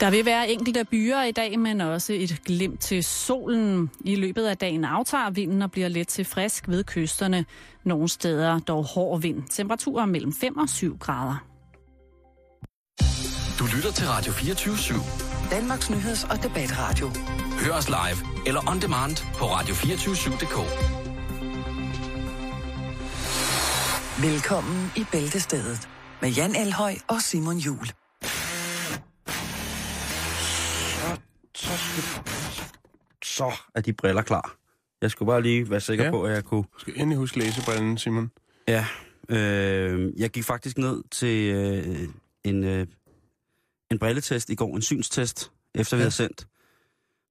Der vil være enkelte byer i dag, men også et glimt til solen. I løbet af dagen aftager vinden og bliver let til frisk ved kysterne. Nogle steder dog hård vind. Temperaturer mellem 5 og 7 grader. Du lytter til Radio 24 /7. Danmarks nyheds- og debatradio. Hør os live eller on demand på radio247.dk. Velkommen i Bæltestedet med Jan Elhøj og Simon Jul. Så, så er de briller klar. Jeg skulle bare lige være sikker Ja. på, at jeg kunne... Du skal endelig huske læsebrillen, Simon. Ja. Øh, jeg gik faktisk ned til øh, en, øh, en brilletest i går, en synstest, efter vi Ja. havde sendt.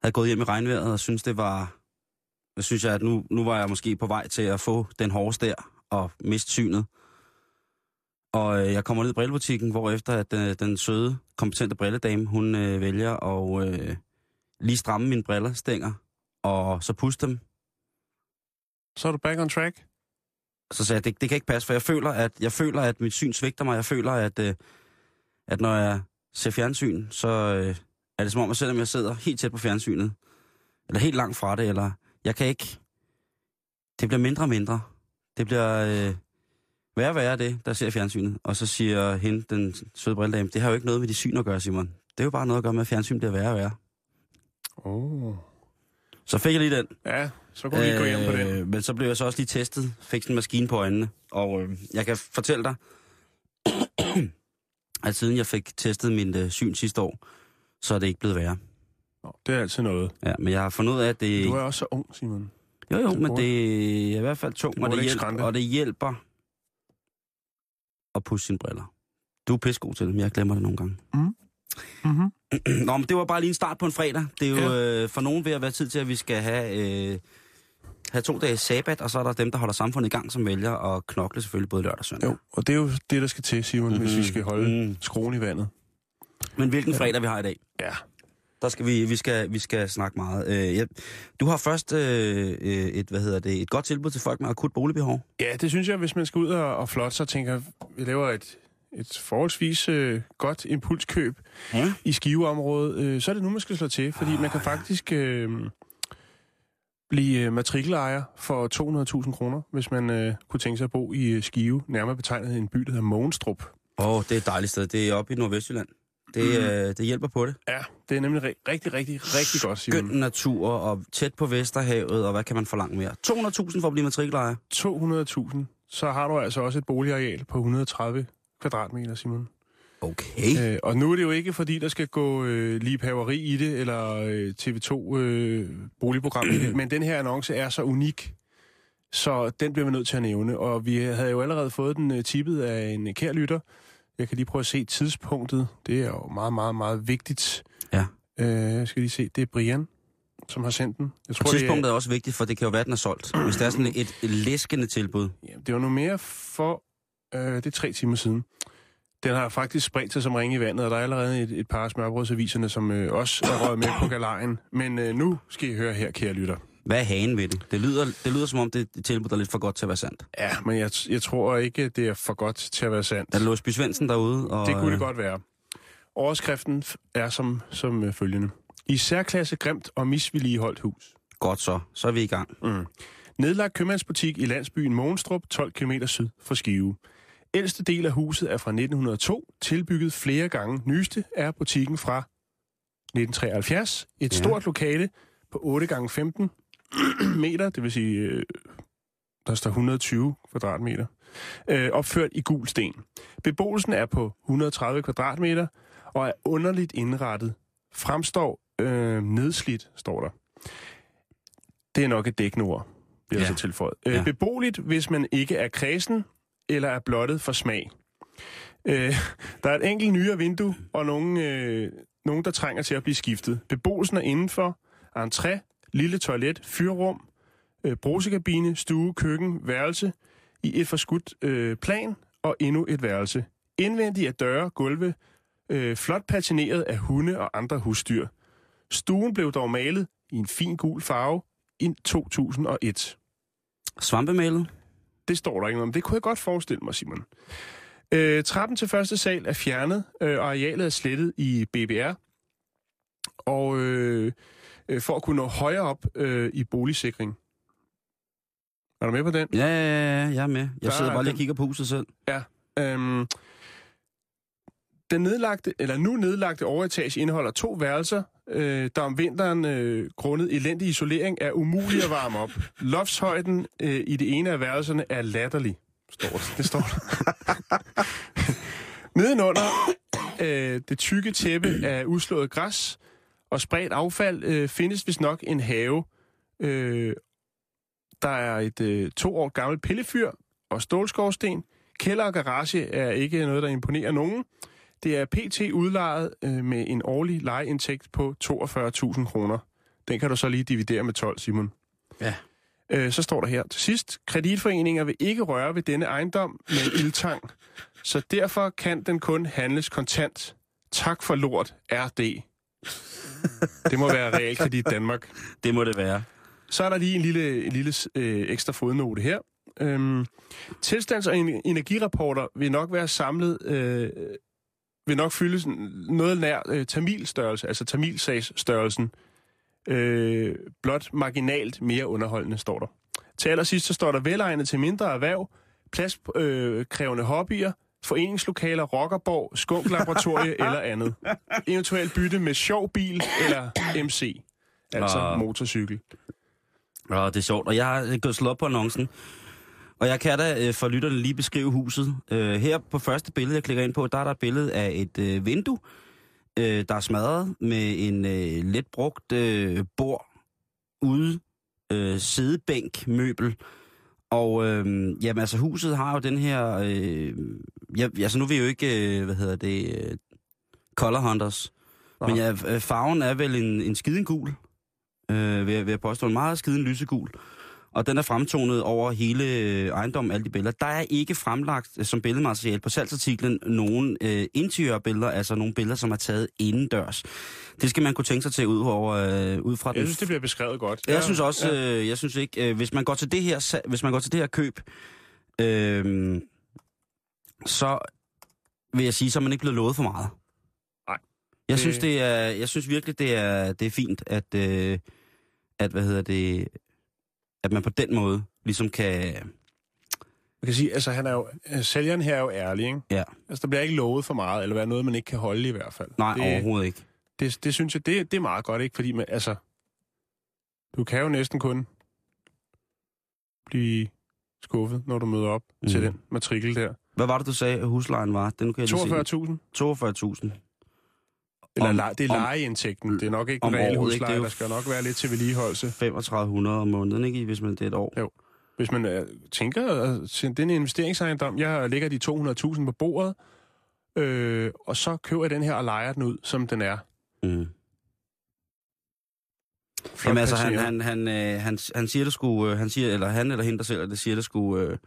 Havde gået hjem i regnvejret og synes det var... Jeg synes jeg, at nu, nu var jeg måske på vej til at få den hårde der og miste synet. Og øh, jeg kommer ned i brillebutikken, hvor efter at øh, den søde, kompetente brilledame, hun øh, vælger at øh, lige stramme mine brillestænger, og så puste dem. Så er du back on track. Så sagde jeg, det, det kan ikke passe, for jeg føler, at, jeg føler, at mit syn svigter mig. Jeg føler, at, øh, at når jeg ser fjernsyn, så øh, er det som om, at selvom jeg sidder helt tæt på fjernsynet, eller helt langt fra det, eller jeg kan ikke... Det bliver mindre og mindre. Det bliver øh, værre og værre det, der ser fjernsynet. Og så siger hende, den søde brilledame, det har jo ikke noget med de syn at gøre, Simon. Det er jo bare noget at gøre med, at fjernsyn bliver værre og værre. Oh. Så fik jeg lige den. Ja, så kunne vi øh... gå hjem på den. Øh, Men så blev jeg så også lige testet, fik sådan en maskine på øjnene, og øh, jeg kan fortælle dig, at siden jeg fik testet min øh, syn sidste år, så er det ikke blevet værre. Det er altid noget. Ja, men jeg har fundet ud af, at det... Du er også så ung, Simon. Jo, jo, det men det er i hvert fald tungt, det og det, hjælper, og det hjælper at pusse sine briller. Du er pissegod til det, men jeg glemmer det nogle gange. Mm-hmm. Nå, men det var bare lige en start på en fredag. Det er jo Ja. øh, for nogen ved at være tid til, at vi skal have, øh, have to dages sabbat, og så er der dem, der holder samfundet i gang, som vælger at knokle selvfølgelig både lørdag og søndag. Jo, og det er jo det, der skal til, Simon, mm-hmm. hvis vi skal holde Mhm. skruen i vandet. Men hvilken fredag vi har i dag? Ja. Der skal vi, vi skal, vi skal snakke meget. Øh, ja. Du har først øh, øh, et, hvad hedder det, et godt tilbud til folk med akut boligbehov. Ja, det synes jeg, hvis man skal ud og, og flotte sig, tænker jeg, vi laver et, et forholdsvis øh, godt impulskøb Ja. i skiveområdet, øh, så er det nu, man skal slå til, fordi Ah, man kan faktisk øh, blive øh, matrikelejer for 200.000 kroner, hvis man øh, kunne tænke sig at bo i øh, Skive, nærmere betegnet en by, der hedder Mogenstrup. Åh, oh, det er et dejligt sted. Det er oppe i Nordvestjylland. Det, Mhm. øh, det hjælper på det. Ja, det er nemlig ri- rigtig, rigtig, rigtig godt, Skøn Simon. natur og tæt på Vesterhavet, og hvad kan man forlange mere? 200.000 for at blive matrikelejer. 200.000, så har du altså også et boligareal på 130 kvadratmeter, Simon. Okay. Øh, og nu er det jo ikke, fordi der skal gå øh, liebhaveri i det, eller øh, TV2 øh, i det, men den her annonce er så unik, så den bliver vi nødt til at nævne. Og vi havde jo allerede fået den øh, tippet af en kær lytter. Jeg kan lige prøve at se tidspunktet. Det er jo meget, meget, meget vigtigt. Ja. Øh, jeg skal lige se, det er Brian, som har sendt den. Jeg Og tidspunktet er også vigtigt, for det kan jo være, at den er solgt. Hvis det er sådan et, læskende tilbud. Det, er, ja, det var nu mere for... Øh, det er tre timer siden. Den har faktisk spredt sig som ringe i vandet, og der er allerede et, et par af smørbrødsaviserne, som øh, også er røget med på galejen. Men øh, nu skal I høre her, kære lytter. Hvad er hagen ved det? Det lyder, det lyder som om, det er tilbud, der er lidt for godt til at være sandt. Ja, men jeg, jeg tror ikke, det er for godt til at være sandt. Er det Låsby Svendsen derude? Og, Det kunne det øh, godt være. Overskriften er som, som øh, følgende. I særklasse grimt og misvilligeholdt hus. Godt så. Så er vi i gang. Mm. Nedlagt købmandsbutik i landsbyen Mogenstrup, 12 km syd for Skive. Ældste del af huset er fra 1902, tilbygget flere gange. Nyeste er butikken fra 1973. Et Ja. stort lokale på 8 gange 15 meter, det vil sige, øh, der står 120 kvadratmeter, øh, opført i gul sten. Beboelsen er på 130 kvadratmeter og er underligt indrettet. Fremstår øh, nedslidt, står der. Det er nok et dækkende ord, bliver. Ja. så tilføjet. Øh, Ja. Beboeligt, hvis man ikke er kredsen eller er blottet for smag. Øh, der er et enkelt nyere vindue og nogle, øh, nogen, der trænger til at blive skiftet. Beboelsen er indenfor, entré, lille toilet, fyrrum, øh, brusekabine, stue, køkken, værelse i et forskudt øh, plan og endnu et værelse. Indvendigt er døre, gulve, øh, flot patineret af hunde og andre husdyr. Stuen blev dog malet i en fin gul farve i 2001. Svampemalet? Det står der ikke noget om. Det kunne jeg godt forestille mig, Simon. Øh, trappen til første sal er fjernet, øh, og arealet er slettet i BBR. og øh, øh, for at kunne nå højere op øh, i boligsikring. Er du med på den? Ja, ja, ja, ja, jeg er med. Jeg Der sidder er bare lige og kigger på huset selv. Øhm, den nedlagte, eller nu nedlagte overetage indeholder to værelser, øh, der om vinteren øh, grundet elendig isolering er umulige at varme op. Loftshøjden øh, i det ene af værelserne er latterlig, står der. Det står der. Nedenunder øh, det tykke tæppe af uslået græs og spredt affald øh, findes vist nok en have. Øh, der er et øh, to år gammelt pillefyr og stålskorsten. Kælder og garage er ikke noget, der imponerer nogen. Det er PT udlejet øh, med en årlig lejeindtægt på 42.000 kroner. Den kan du så lige dividere med 12, Simon. Ja. Øh, så står der her til sidst, kreditforeninger vil ikke røre ved denne ejendom med ildtang, så derfor kan den kun handles kontant. Tak for lort, RD. Det må være Realkredit Danmark. Det må det være. Så er der lige en lille, en lille øh, ekstra fodnote her. Øhm, tilstands- og en- energirapporter vil nok være samlet, øh, vil nok fylde sådan noget nær øh, tamilstørrelse, altså tamilsagsstørrelsen. Øh, blot marginalt mere underholdende, står der. Til allersidst så står der velegnet til mindre erhverv, pladskrævende øh, hobbyer, foreningslokaler, rockerborg, skunklaboratorie eller andet. Eventuelt bytte med sjov bil eller MC, altså Ah. motorcykel. Åh, det er sjovt. Og jeg har gået slået op på annoncen. Og jeg kan da øh, for lytterne lige beskrive huset. Øh, her på første billede, jeg klikker ind på, der er der et billede af et øh, vindue, øh, der er smadret med en øh, let brugt øh, bord ude, øh, sædebænk, møbel. Og øh, jamen, altså, huset har jo den her... Øh, ja, altså, nu er vi jo ikke, øh, hvad hedder det, øh, Color Hunters. Nej. Men ja, farven er vel en, en skiden gul, øh, vil, jeg, vil jeg påstå. En meget skiden lysegul. Og den er fremtonet over hele øh, ejendommen, alle de billeder. Der er ikke fremlagt øh, som billedmateriale på salgsartiklen nogen øh, interiørbilleder, altså nogle billeder, som er taget indendørs. Det skal man kunne tænke sig til ud, over, øh, ud fra den Jeg synes, det bliver beskrevet godt. jeg synes også, ja. øh, jeg synes ikke, øh, hvis man går til det her, hvis man går til det her køb, øh, så vil jeg sige, så er man ikke blevet lovet for meget. Nej. Jeg Det- synes det er, jeg synes virkelig det er, det er fint at, øh, at hvad hedder det, at man på den måde ligesom kan, Man kan sige, altså han er jo, øh, sælgeren her er jo ærlig, ikke? ja, Altså der bliver ikke lovet for meget, eller være noget, man ikke kan holde i hvert fald. nej det, overhovedet ikke. Det, det synes jeg, det, det er meget godt, ikke? Fordi, man, altså, du kan jo næsten kun blive skuffet, når du møder op mm. til den matrikel der. Hvad var det, du sagde, at huslejen var? Den kan jeg lige 42.000? se. 42.000. Eller Om- le, det er om- lejeindtægten. Det er nok ikke? Det er husleje. Der skal nok være lidt til vedligeholdelse. 3500 om måneden, ikke? Hvis man det er et år. Jo. Hvis man uh, tænker, uh, til den investeringsejendom, jeg lægger de 200.000 på bordet, øh, og så køber jeg den her og lejer den ud, som den er. Mm. Flot Jamen altså, han, han, han, øh, han, han siger det sgu, øh, han siger, eller han eller hende, der sælger det, siger det sgu, øh,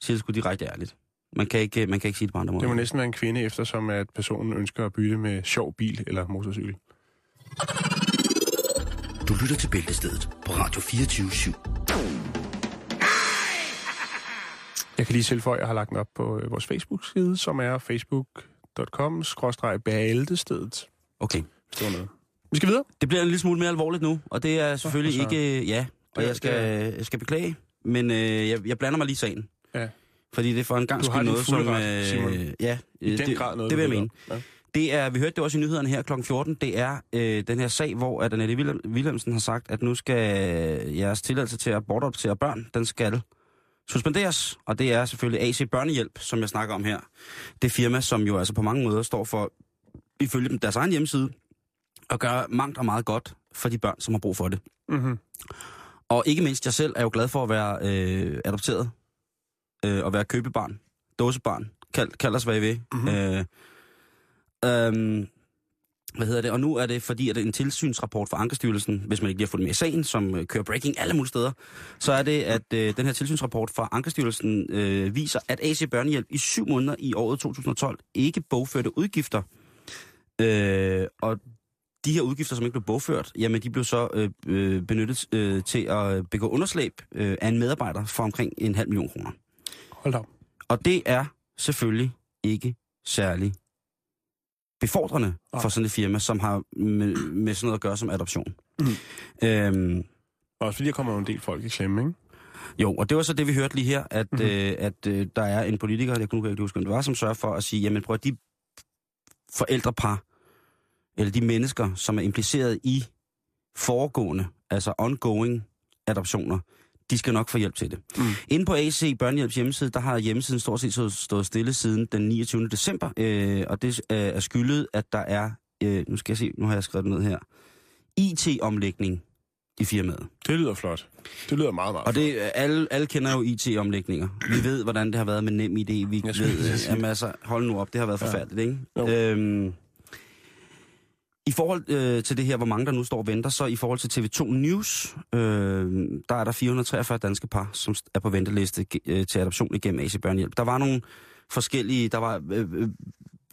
siger det sgu direkte ærligt. Man kan ikke, man kan ikke sige det på andre måder. Det må næsten være en kvinde, eftersom at personen ønsker at bytte med sjov bil eller motorcykel. Du lytter til Bæltestedet på Radio 24 Jeg kan lige tilføje, at jeg har lagt den op på øh, vores Facebook-side, som er facebook.com-bæltestedet. Okay. Vi skal videre. Det bliver en lille smule mere alvorligt nu, og det er selvfølgelig for ikke, ja, og jeg skal, jeg skal beklage, men øh, jeg, jeg blander mig lige i sagen. Ja. Fordi det er for en gang skyld noget, som... ret, Simon. ja, I øh, den det, grad noget, det vil jeg mene. Ja. Det er, vi hørte det også i nyhederne her kl. 14, det er øh, den her sag, hvor at Annette Wilhelm- Wilhelmsen har sagt, at nu skal jeres tilladelse til at bortadoptere børn, den skal suspenderes. Og det er selvfølgelig AC Børnehjælp, som jeg snakker om her. Det firma, som jo altså på mange måder står for, ifølge dem deres egen hjemmeside, at gøre mangt og meget godt for de børn, som har brug for det. Mm-hmm. Og ikke mindst jeg selv er jo glad for at være øh, adopteret. Øh, og være købebarn. Dåsebarn. Kald, kald os, hvad I vil. Mhm. Øh, øhm, hvad hedder det? Og nu er det fordi, at det er en tilsynsrapport fra Ankestyrelsen, hvis man ikke lige har fået med i sagen, som øh, kører breaking alle mulige steder, så er det, at øh, den her tilsynsrapport fra Ankestyrelsen øh, viser, at AC Børnehjælp i syv måneder i året 2012 ikke bogførte udgifter. Øh, og de her udgifter, som ikke blev bogført, jamen de blev så øh, øh, benyttet øh, til at begå underslæb øh, af en medarbejder for omkring en halv million kroner. Hold op. Og det er selvfølgelig ikke særlig befordrende Ah. for sådan et firma, som har med, med sådan noget at gøre som adoption. Mm. Øhm, Også fordi der kommer jo en del folk i klemme, ikke? jo, og det var så det, vi hørte lige her, at, Mhm. mm-hmm. øh, at øh, der er en politiker, jeg kunne ikke huske, hvem det var, som sørger for at sige, jamen prøv at de forældrepar, eller de mennesker, som er impliceret i foregående, altså ongoing adoptioner, de skal nok få hjælp til det. Mm. Inde på AC Børnehjælps hjemmeside, der har hjemmesiden stort set stået- stille siden den 29. december, øh, og det øh, er skyldet, at der er, øh, nu skal jeg se, nu har jeg skrevet det ned her, IT-omlægning i firmaet. Det lyder flot. Det lyder meget, meget Og det, alle, alle kender jo IT-omlægninger. Vi ved, hvordan det har været med nem idé. Vi Jeg at ved, sige jamen, altså, hold nu op, det har været Ja. forfærdeligt, ikke? Jo. Øhm, I forhold øh, til det her, hvor mange der nu står og venter, så i forhold til TV2 News, øh, der er der 443 danske par, som er på venteliste øh, til adoption igennem AC Børnehjælp. Der var nogle forskellige, der var, øh, øh,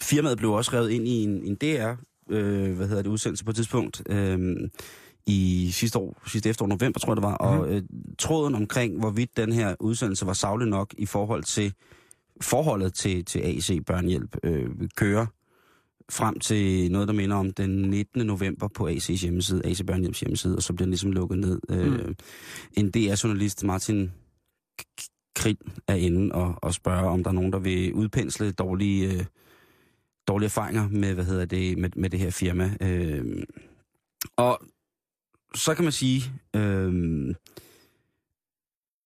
firmaet blev også revet ind i en, en DR, øh, hvad hedder det, udsendelse på et tidspunkt, øh, i sidste år, sidste efterår, november tror jeg det var, mm-hmm. og øh, tråden omkring, hvorvidt den her udsendelse var savlig nok i forhold til forholdet til, til AC Børnehjælp, øh, kører frem til noget, der minder om den 19. november på AC's hjemmeside, AC Børnehjælps hjemmeside, og så bliver den ligesom lukket ned. Mm. Øh, en DR-journalist, Martin K- Krid, er inde og, og spørger, om der er nogen, der vil udpensle dårlige, øh, dårlige erfaringer med, hvad hedder det, med, med det her firma. Øh, og så kan man sige, øh,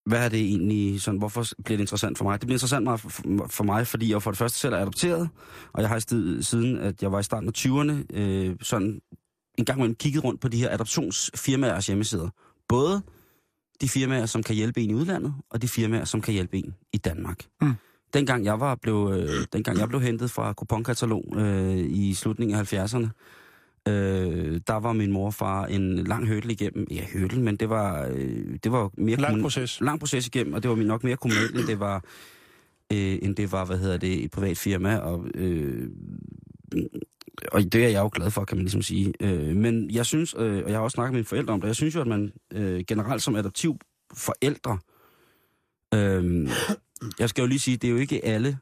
hvad er det egentlig, sådan, hvorfor bliver det interessant for mig? Det bliver interessant meget for, for- mig, fordi jeg for det første selv er adopteret, og jeg har sted, siden, at jeg var i starten af 20'erne, øh, sådan en gang imellem kigget rundt på de her adoptionsfirmaers hjemmesider. Både de firmaer, som kan hjælpe en i udlandet, og de firmaer, som kan hjælpe en i Danmark. Mm. Dengang jeg var blev, øh, dengang jeg blev hentet fra kuponkatalog øh, i slutningen af 70'erne, øh, der var min mor og far en lang hørtel igennem. Ja, hørtel, men det var, øh, det var mere... Lang kommun- proces. lang proces igennem, og det var nok mere kommunalt, end det var, øh, end det var, hvad hedder det, et privat firma, og, øh, og det er jeg jo glad for, kan man ligesom sige. Øh, men jeg synes, øh, og jeg har også snakket med mine forældre om det, jeg synes jo, at man øh, generelt som adoptiv forældre, øh, jeg skal jo lige sige, det er jo ikke alle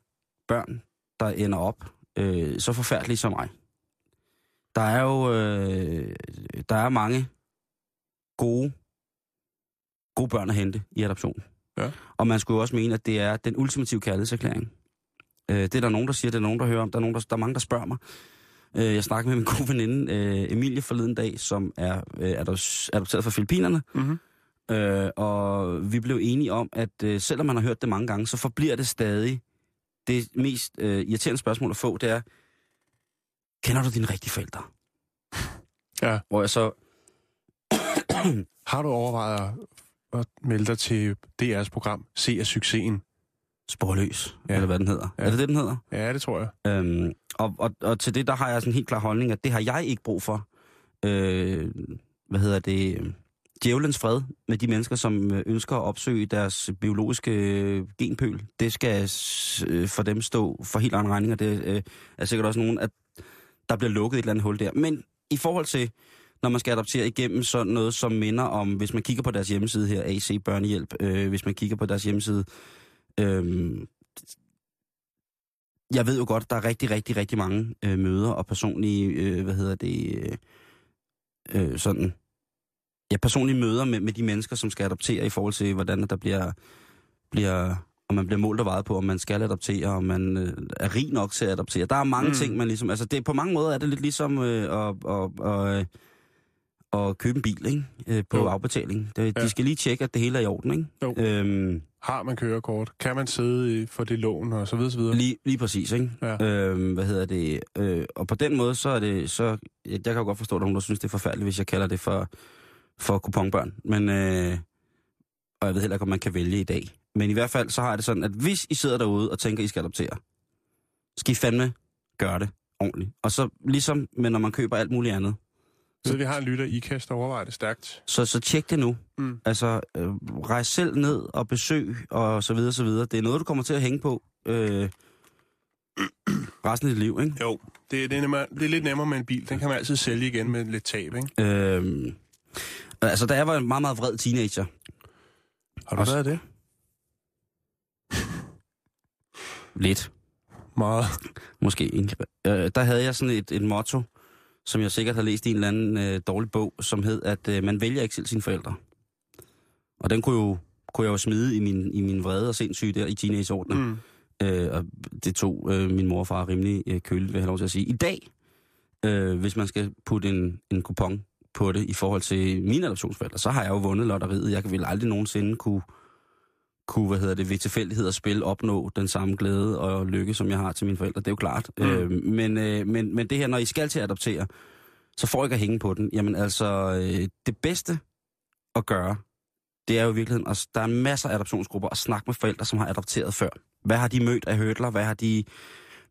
børn, der ender op øh, så forfærdelige som mig. Der er jo øh, der er mange gode gode børn at hente i adoption. Ja. Og man skulle jo også mene, at det er den ultimative kærlighedserklæring. Øh, det er der nogen, der siger, det er nogen, der hører om, der er, nogen, der, der er mange, der spørger mig. Øh, jeg snakkede med min gode veninde, øh, Emilie, forleden dag, som er øh, adop- adopteret fra Filippinerne. Mm-hmm. Øh, og vi blev enige om, at øh, selvom man har hørt det mange gange, så forbliver det stadig det mest øh, irriterende spørgsmål at få, det er, kender du dine rigtige forældre? Ja. Hvor jeg så, Har du overvejet at, melde dig til DR's program Se af succesen? sporløs, Ja. eller hvad den hedder. Ja. Er det det, den hedder? Ja, det tror jeg. Øhm, og, og, og til det, der har jeg sådan en helt klar holdning, at det har jeg ikke brug for. Øh, hvad hedder det? Djævelens fred med de mennesker, som øh, ønsker at opsøge deres biologiske øh, genpøl. Det skal øh, for dem stå for helt andre regninger. Det øh, er sikkert også nogen, at der bliver lukket et eller andet hul der. Men i forhold til, når man skal adoptere igennem sådan noget, som minder om, hvis man kigger på deres hjemmeside her, AC Børnehjælp, øh, hvis man kigger på deres hjemmeside, øh, jeg ved jo godt, der er rigtig, rigtig, rigtig mange øh, møder og personlige, øh, hvad hedder det, øh, øh sådan, ja, personlige møder med, med de mennesker, som skal adoptere i forhold til, hvordan der bliver, bliver om man bliver målt og vejet på, om man skal adoptere, om man øh, er rig nok til at adoptere. Der er mange Mm. ting, man ligesom, altså det, på mange måder er det lidt ligesom øh, at, at, at, at købe en bil, ikke? Øh, på Jo. afbetaling. Det, Ja. De skal lige tjekke, at det hele er i orden, ikke? Jo. Øhm, Har man kørekort? Kan man sidde for det lån og så videre, så videre? Lige, lige præcis, ikke? Ja. Øhm, hvad hedder det? Øh, og på den måde, så er det... Så, jeg, kan jo godt forstå, at nogen, der synes, det er forfærdeligt, hvis jeg kalder det for, for kuponbørn. Men, øh, og jeg ved heller ikke, om man kan vælge i dag. Men i hvert fald, så har jeg det sådan, at hvis I sidder derude og tænker, I skal adoptere, skal I fandme gøre det ordentligt. Og så ligesom, men når man køber alt muligt andet, Så vi har en lytter, I kan overveje det stærkt. så, så tjek det nu. Mm. Altså, øh, rejs selv ned og besøg, og så videre, så videre. Det er noget, du kommer til at hænge på øh, resten af dit liv, ikke? Jo, det, det, er nemmere, det er lidt nemmere med en bil. Den kan man altid sælge igen med lidt tab, ikke? Øhm, altså, da jeg var en meget, meget vred teenager, Har du Også- været det? Lidt. Meget. Måske ikke. Øh, der havde jeg sådan et, et motto, som jeg sikkert har læst i en eller anden øh, dårlig bog, som hed, at øh, man vælger ikke selv sine forældre. Og den kunne, jo, kunne jeg jo smide i min, i min vrede og sindssyge der i teenageårene. Mm. Øh, og det tog øh, min mor og far rimelig øh, køligt, vil jeg have lov til at sige. I dag, øh, hvis man skal putte en, en kupon på det i forhold til mine adoptionsforældre, så har jeg jo vundet lotteriet. Jeg vil aldrig nogensinde kunne, kunne hvad hedder det, ved tilfældighed at spille opnå den samme glæde og lykke, som jeg har til mine forældre. Det er jo klart. Mm. Øh, men, øh, men, men det her, når I skal til at adoptere, så får I ikke at hænge på den. Jamen altså, øh, det bedste at gøre, det er jo i virkeligheden, at der er masser af adoptionsgrupper at snakke med forældre, som har adopteret før. Hvad har de mødt af hørtler? Hvad har de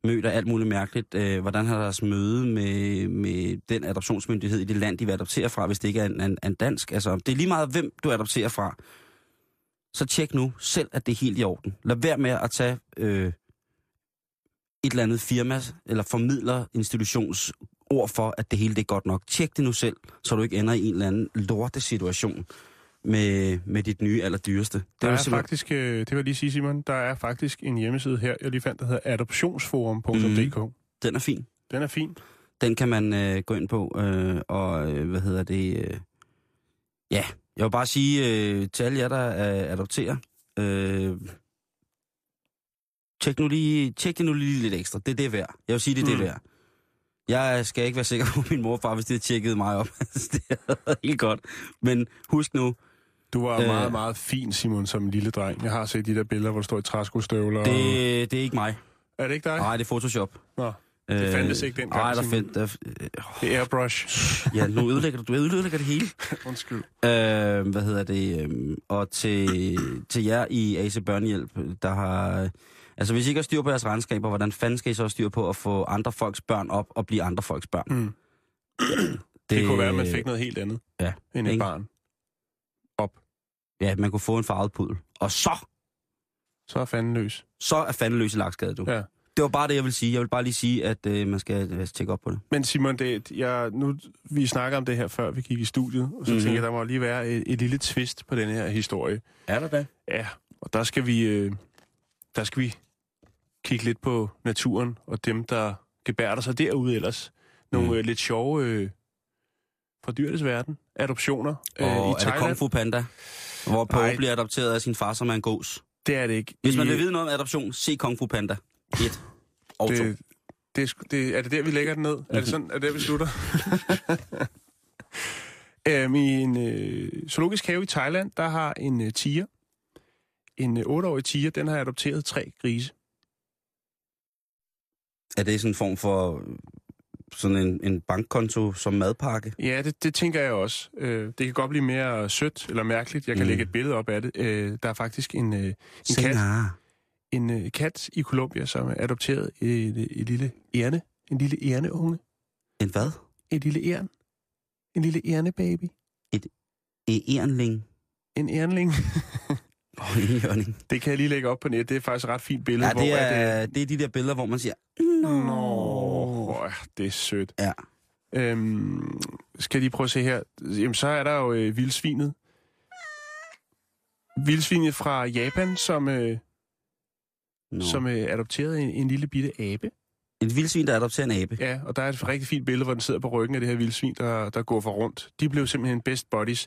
mødt af alt muligt mærkeligt? Øh, hvordan har deres møde med, med den adoptionsmyndighed i det land, de vil adoptere fra, hvis det ikke er en, en, en dansk? Altså, det er lige meget, hvem du adopterer fra. Så tjek nu selv, at det er helt i orden. Lad være med at tage øh, et eller andet firma eller formidler institutions ord for, at det hele det er godt nok. Tjek det nu selv, så du ikke ender i en eller anden lortesituation med, med dit nye allerdyreste. Det Der er simpelthen- faktisk, øh, det vil jeg lige sige, Simon, der er faktisk en hjemmeside her, jeg lige fandt, der hedder adoptionsforum.dk. Mhm. Den er fin. Den er fin. Den kan man øh, gå ind på, øh, og øh, hvad hedder det... Øh, ja, jeg vil bare sige øh, til alle jer, der øh, adopterer, øh, tjek, nu lige, tjek det nu lige lidt ekstra. Det er det værd. Jeg vil sige, det er det Mm. værd. Jeg skal ikke være sikker på min mor og far, hvis de havde tjekket mig op. det er helt godt. Men husk nu, Du var Øh. meget, meget fin, Simon, som en lille dreng. Jeg har set de der billeder, hvor du står i træskostøvler. Og... det, det er ikke mig. Er det ikke dig? Nej, det er Photoshop. Nå, det fandtes ikke dengang, Nej, der fandt... Der, det er airbrush. ja, nu ødelægger du, du ødelægger det hele. Undskyld. Øh, hvad hedder det? Øh, og til, til jer i AC Børnehjælp, der har... Altså, hvis I ikke har styr på jeres regnskaber, hvordan fanden skal I så have styr på at få andre folks børn op og blive andre folks børn? Mm. Det, det kunne være, at man fik noget helt andet Ja, end et ikke? barn. Ja, man kunne få en farvet pudel. Og så, Så er fanden løs. så er fanden løs i lakskade, du. Ja. Det var bare det, jeg vil sige. Jeg vil bare lige sige, at øh, man skal øh, tjekke op på det. Men Simon, det, jeg, nu, vi snakker om det her, før vi gik i studiet, og så Mhm. mm-hmm. tænker jeg, der må lige være et, et lille twist på den her historie. Er der det? Ja, og der skal vi, øh, der skal vi kigge lidt på naturen og dem, der gebærder sig derude ellers. Nogle Mm. øh, lidt sjove øh, fra dyrenes verden. Adoptioner Og øh, i er det Thailand. Kung Fu Panda? Hvor Poe bliver adopteret af sin far, som er en gås. Det er det ikke. Hvis man vil vide noget om adoption, se Kung Fu Panda. Et og to. det, det, er det, er det der, vi lægger den ned? Er det sådan, er det der, vi slutter? øhm, I en øh, zoologisk have i Thailand, der har en øh, tiger, en øh, 8-årig tiger, den har adopteret tre grise. Er det sådan en form for sådan en, en bankkonto som madpakke? Ja, det, det tænker jeg også. Øh, det kan godt blive mere sødt eller mærkeligt. Jeg kan Mm. lægge et billede op af det. Øh, der er faktisk en, øh, en, kat. En øh, kat i Colombia, som er adopteret et, et lille ærne. En lille ærneunge. En hvad? Et lille ærn. En lille ærnebaby. E Ernling. En ærnling. Oh, en jørning. Det kan jeg lige lægge op på net. Det er faktisk et ret fint billede. Ja, det hvor at, er, det er de der billeder, hvor man siger, Nå, Nå. det er sødt. Ja. Øhm, skal de prøve at se her? Jamen, så er der jo øh, vildsvinet. Vildsvinet fra Japan, som, øh, Nå. som øh, adopterede en, en lille bitte abe. Et vildsvin, der adopterer en abe. Ja, og der er et rigtig fint billede, hvor den sidder på ryggen af det her vildsvin, der, der går for rundt. De blev simpelthen best buddies.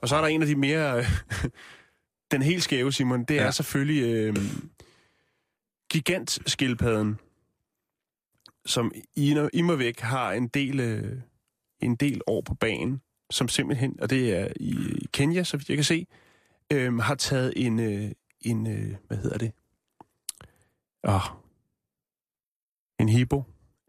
Og så er der en af de mere... Øh, den helt skæve, Simon, det Ja. er selvfølgelig øh, gigantskildpadden, som i, immer væk har en del, øh, en del år på banen, som simpelthen, og det er i Kenya, så vidt jeg kan se, øh, har taget en, øh, en øh, hvad hedder det? Åh, en hippo.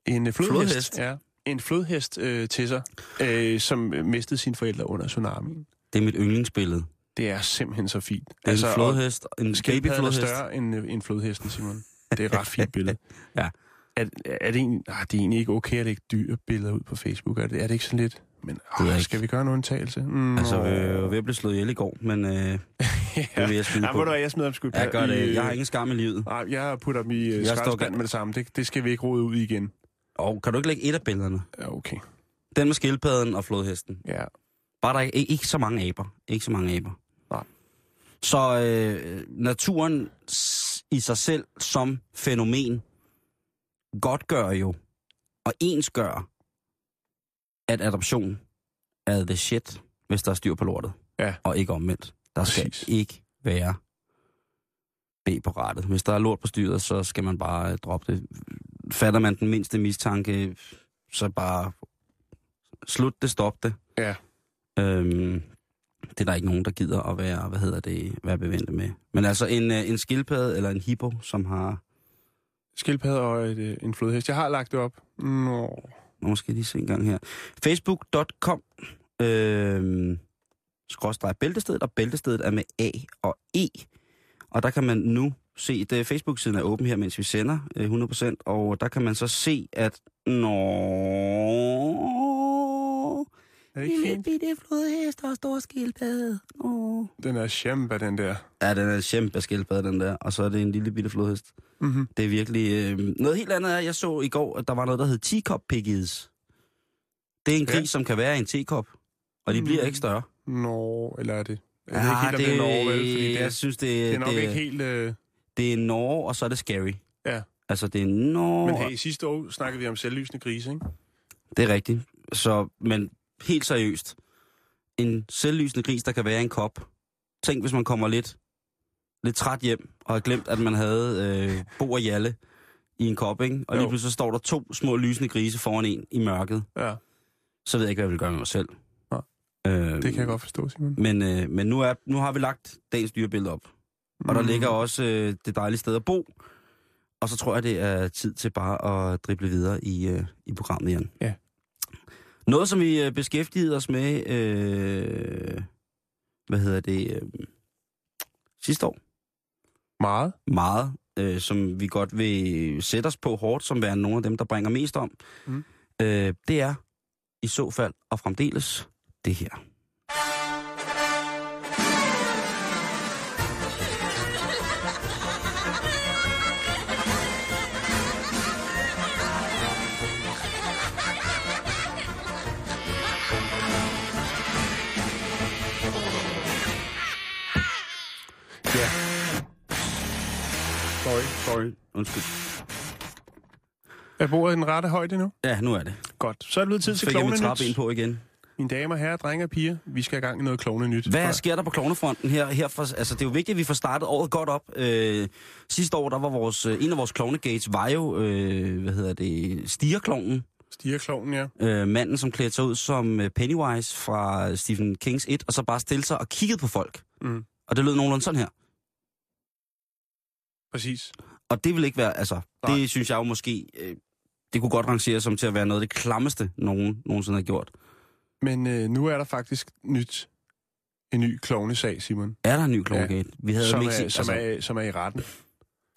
En flodhest. Flodhest? Ja, en flodhest øh, til sig, øh, som mistede sine forældre under tsunamien. Det er mit yndlingsbillede. Det er simpelthen så fint. Det er altså, en flodhest, en skildpadden er babyflodhest. større end, øh, end flodhesten, Simon. Det er et ret fint billede. Ja. Er, er, det egentlig, ah, det er egentlig ikke okay at lægge dyre billeder ud på Facebook? Er det, er det ikke sådan lidt... Men ah, ikke. skal vi gøre en undtagelse? Mm, Altså, åh. vi ved at blive slået ihjel i går, men øh, det vil jeg skyde Ja, på. hvad, jeg smider dem sgu Jeg gør det. øh, Jeg har ingen skam i livet. Nej, jeg putter dem i øh, Jeg står skraldespanden med det samme. Det, det skal vi ikke rode ud i igen. Og kan du ikke lægge et af billederne? Ja, okay. Den med skildpadden og flodhesten. Ja. Bare der ikke, ikke, så mange aber. Ikke så mange aber. Nej. Så øh, naturen i sig selv som fænomen godtgør jo og ensgør, at adoption er the shit, hvis der er styr på lortet. Ja. Og ikke omvendt. Der skal Præcis. ikke være B på rettet. Hvis der er lort på styret, så skal man bare øh, droppe det. Fatter man den mindste mistanke, så bare slut det, stop det. Ja. Øhm, det er der ikke nogen, der gider at være, hvad hedder det, være bevendte med. Men altså en, øh, en skildpadde eller en hippo, som har... Skildpadde og et, øh, en flodhest. Jeg har lagt det op. Nå. Nu måske jeg lige se en gang her. Facebook.com øh, skråstreg bæltestedet, og bæltestedet er med A og E. Og der kan man nu se, det Facebook-siden er åben her, mens vi sender øh, 100%, og der kan man så se, at nå, er det ikke lille bitte flodhest og stor skildpadde. Åh. Den er kæmpe, den der. Ja, den er kæmpe skildpadde, den der. Og så er det en lille bitte flodhest. Mm-hmm. Det er virkelig... Øh... Noget helt andet er, jeg så i går, at der var noget, der hed teacup piggies. Det er en Ja. gris, som kan være en tekop, og de bliver Mm. ikke større. Nå, eller er det? Er det Ah, ikke helt, det, det er Norge, vel? Fordi det er, jeg synes, det, det er nok det, ikke helt... Øh... det er Norge, og så er det scary. Ja. Altså, det er Norge... Men hey, sidste år snakkede vi om selvlysende grise, ikke? Det er rigtigt. Så, men helt seriøst. En selvlysende gris, der kan være en kop. Tænk, hvis man kommer lidt, lidt træt hjem, og har glemt, at man havde øh, Bo og Jalle i en kop, ikke? Og Jo. lige pludselig så står der to små lysende grise foran en i mørket. Ja, Så ved jeg ikke, hvad jeg vil gøre med mig selv. Nej. Øh, det kan jeg godt forstå, Simon. Men, øh, men nu, er, nu har vi lagt dagens dyrebillede op. Og der Mm. ligger også øh, det dejlige sted at bo. Og så tror jeg, det er tid til bare at drible videre i, øh, i programmet igen. Ja. Noget, som vi øh, beskæftigede os med, øh, hvad hedder det, øh, sidste år, Meget. meget, øh, som vi godt vil sætte os på hårdt, som være nogle af dem, der bringer mest om, Mm. øh, det er i så fald og fremdeles det her. Ja. Sorry. Sorry. Undskyld. Er bordet i den rette højde nu? Ja, nu er det. Godt. Så er det blevet tid til fik jeg mit klovne trappe ind nyt. på igen. Mine damer, herrer, drenge og piger, vi skal i gang i noget klovne nyt. Hvad sker der på klovnefronten her? her for, altså, det er jo vigtigt, at vi får startet året godt op. Øh, sidste år, der var vores, øh, en af vores klovnegates, var jo, øh, hvad hedder det, stigerklovnen. Stigerklovnen, ja. Øh, manden, som klædte sig ud som øh, Pennywise fra Stephen Kings 1, og så bare stillede sig og kiggede på folk. Mm. Og det lød nogenlunde sådan her. Præcis. Og det vil ikke være, altså, Nej. det synes jeg jo måske, øh, det kunne godt rangere som til at være noget af det klammeste, nogen nogensinde har gjort. Men øh, nu er der faktisk nyt. En ny klovnesag, Simon. Er der en ny klovnegate? Vi havde Som ikke er, set- som, altså, er, som er i retten.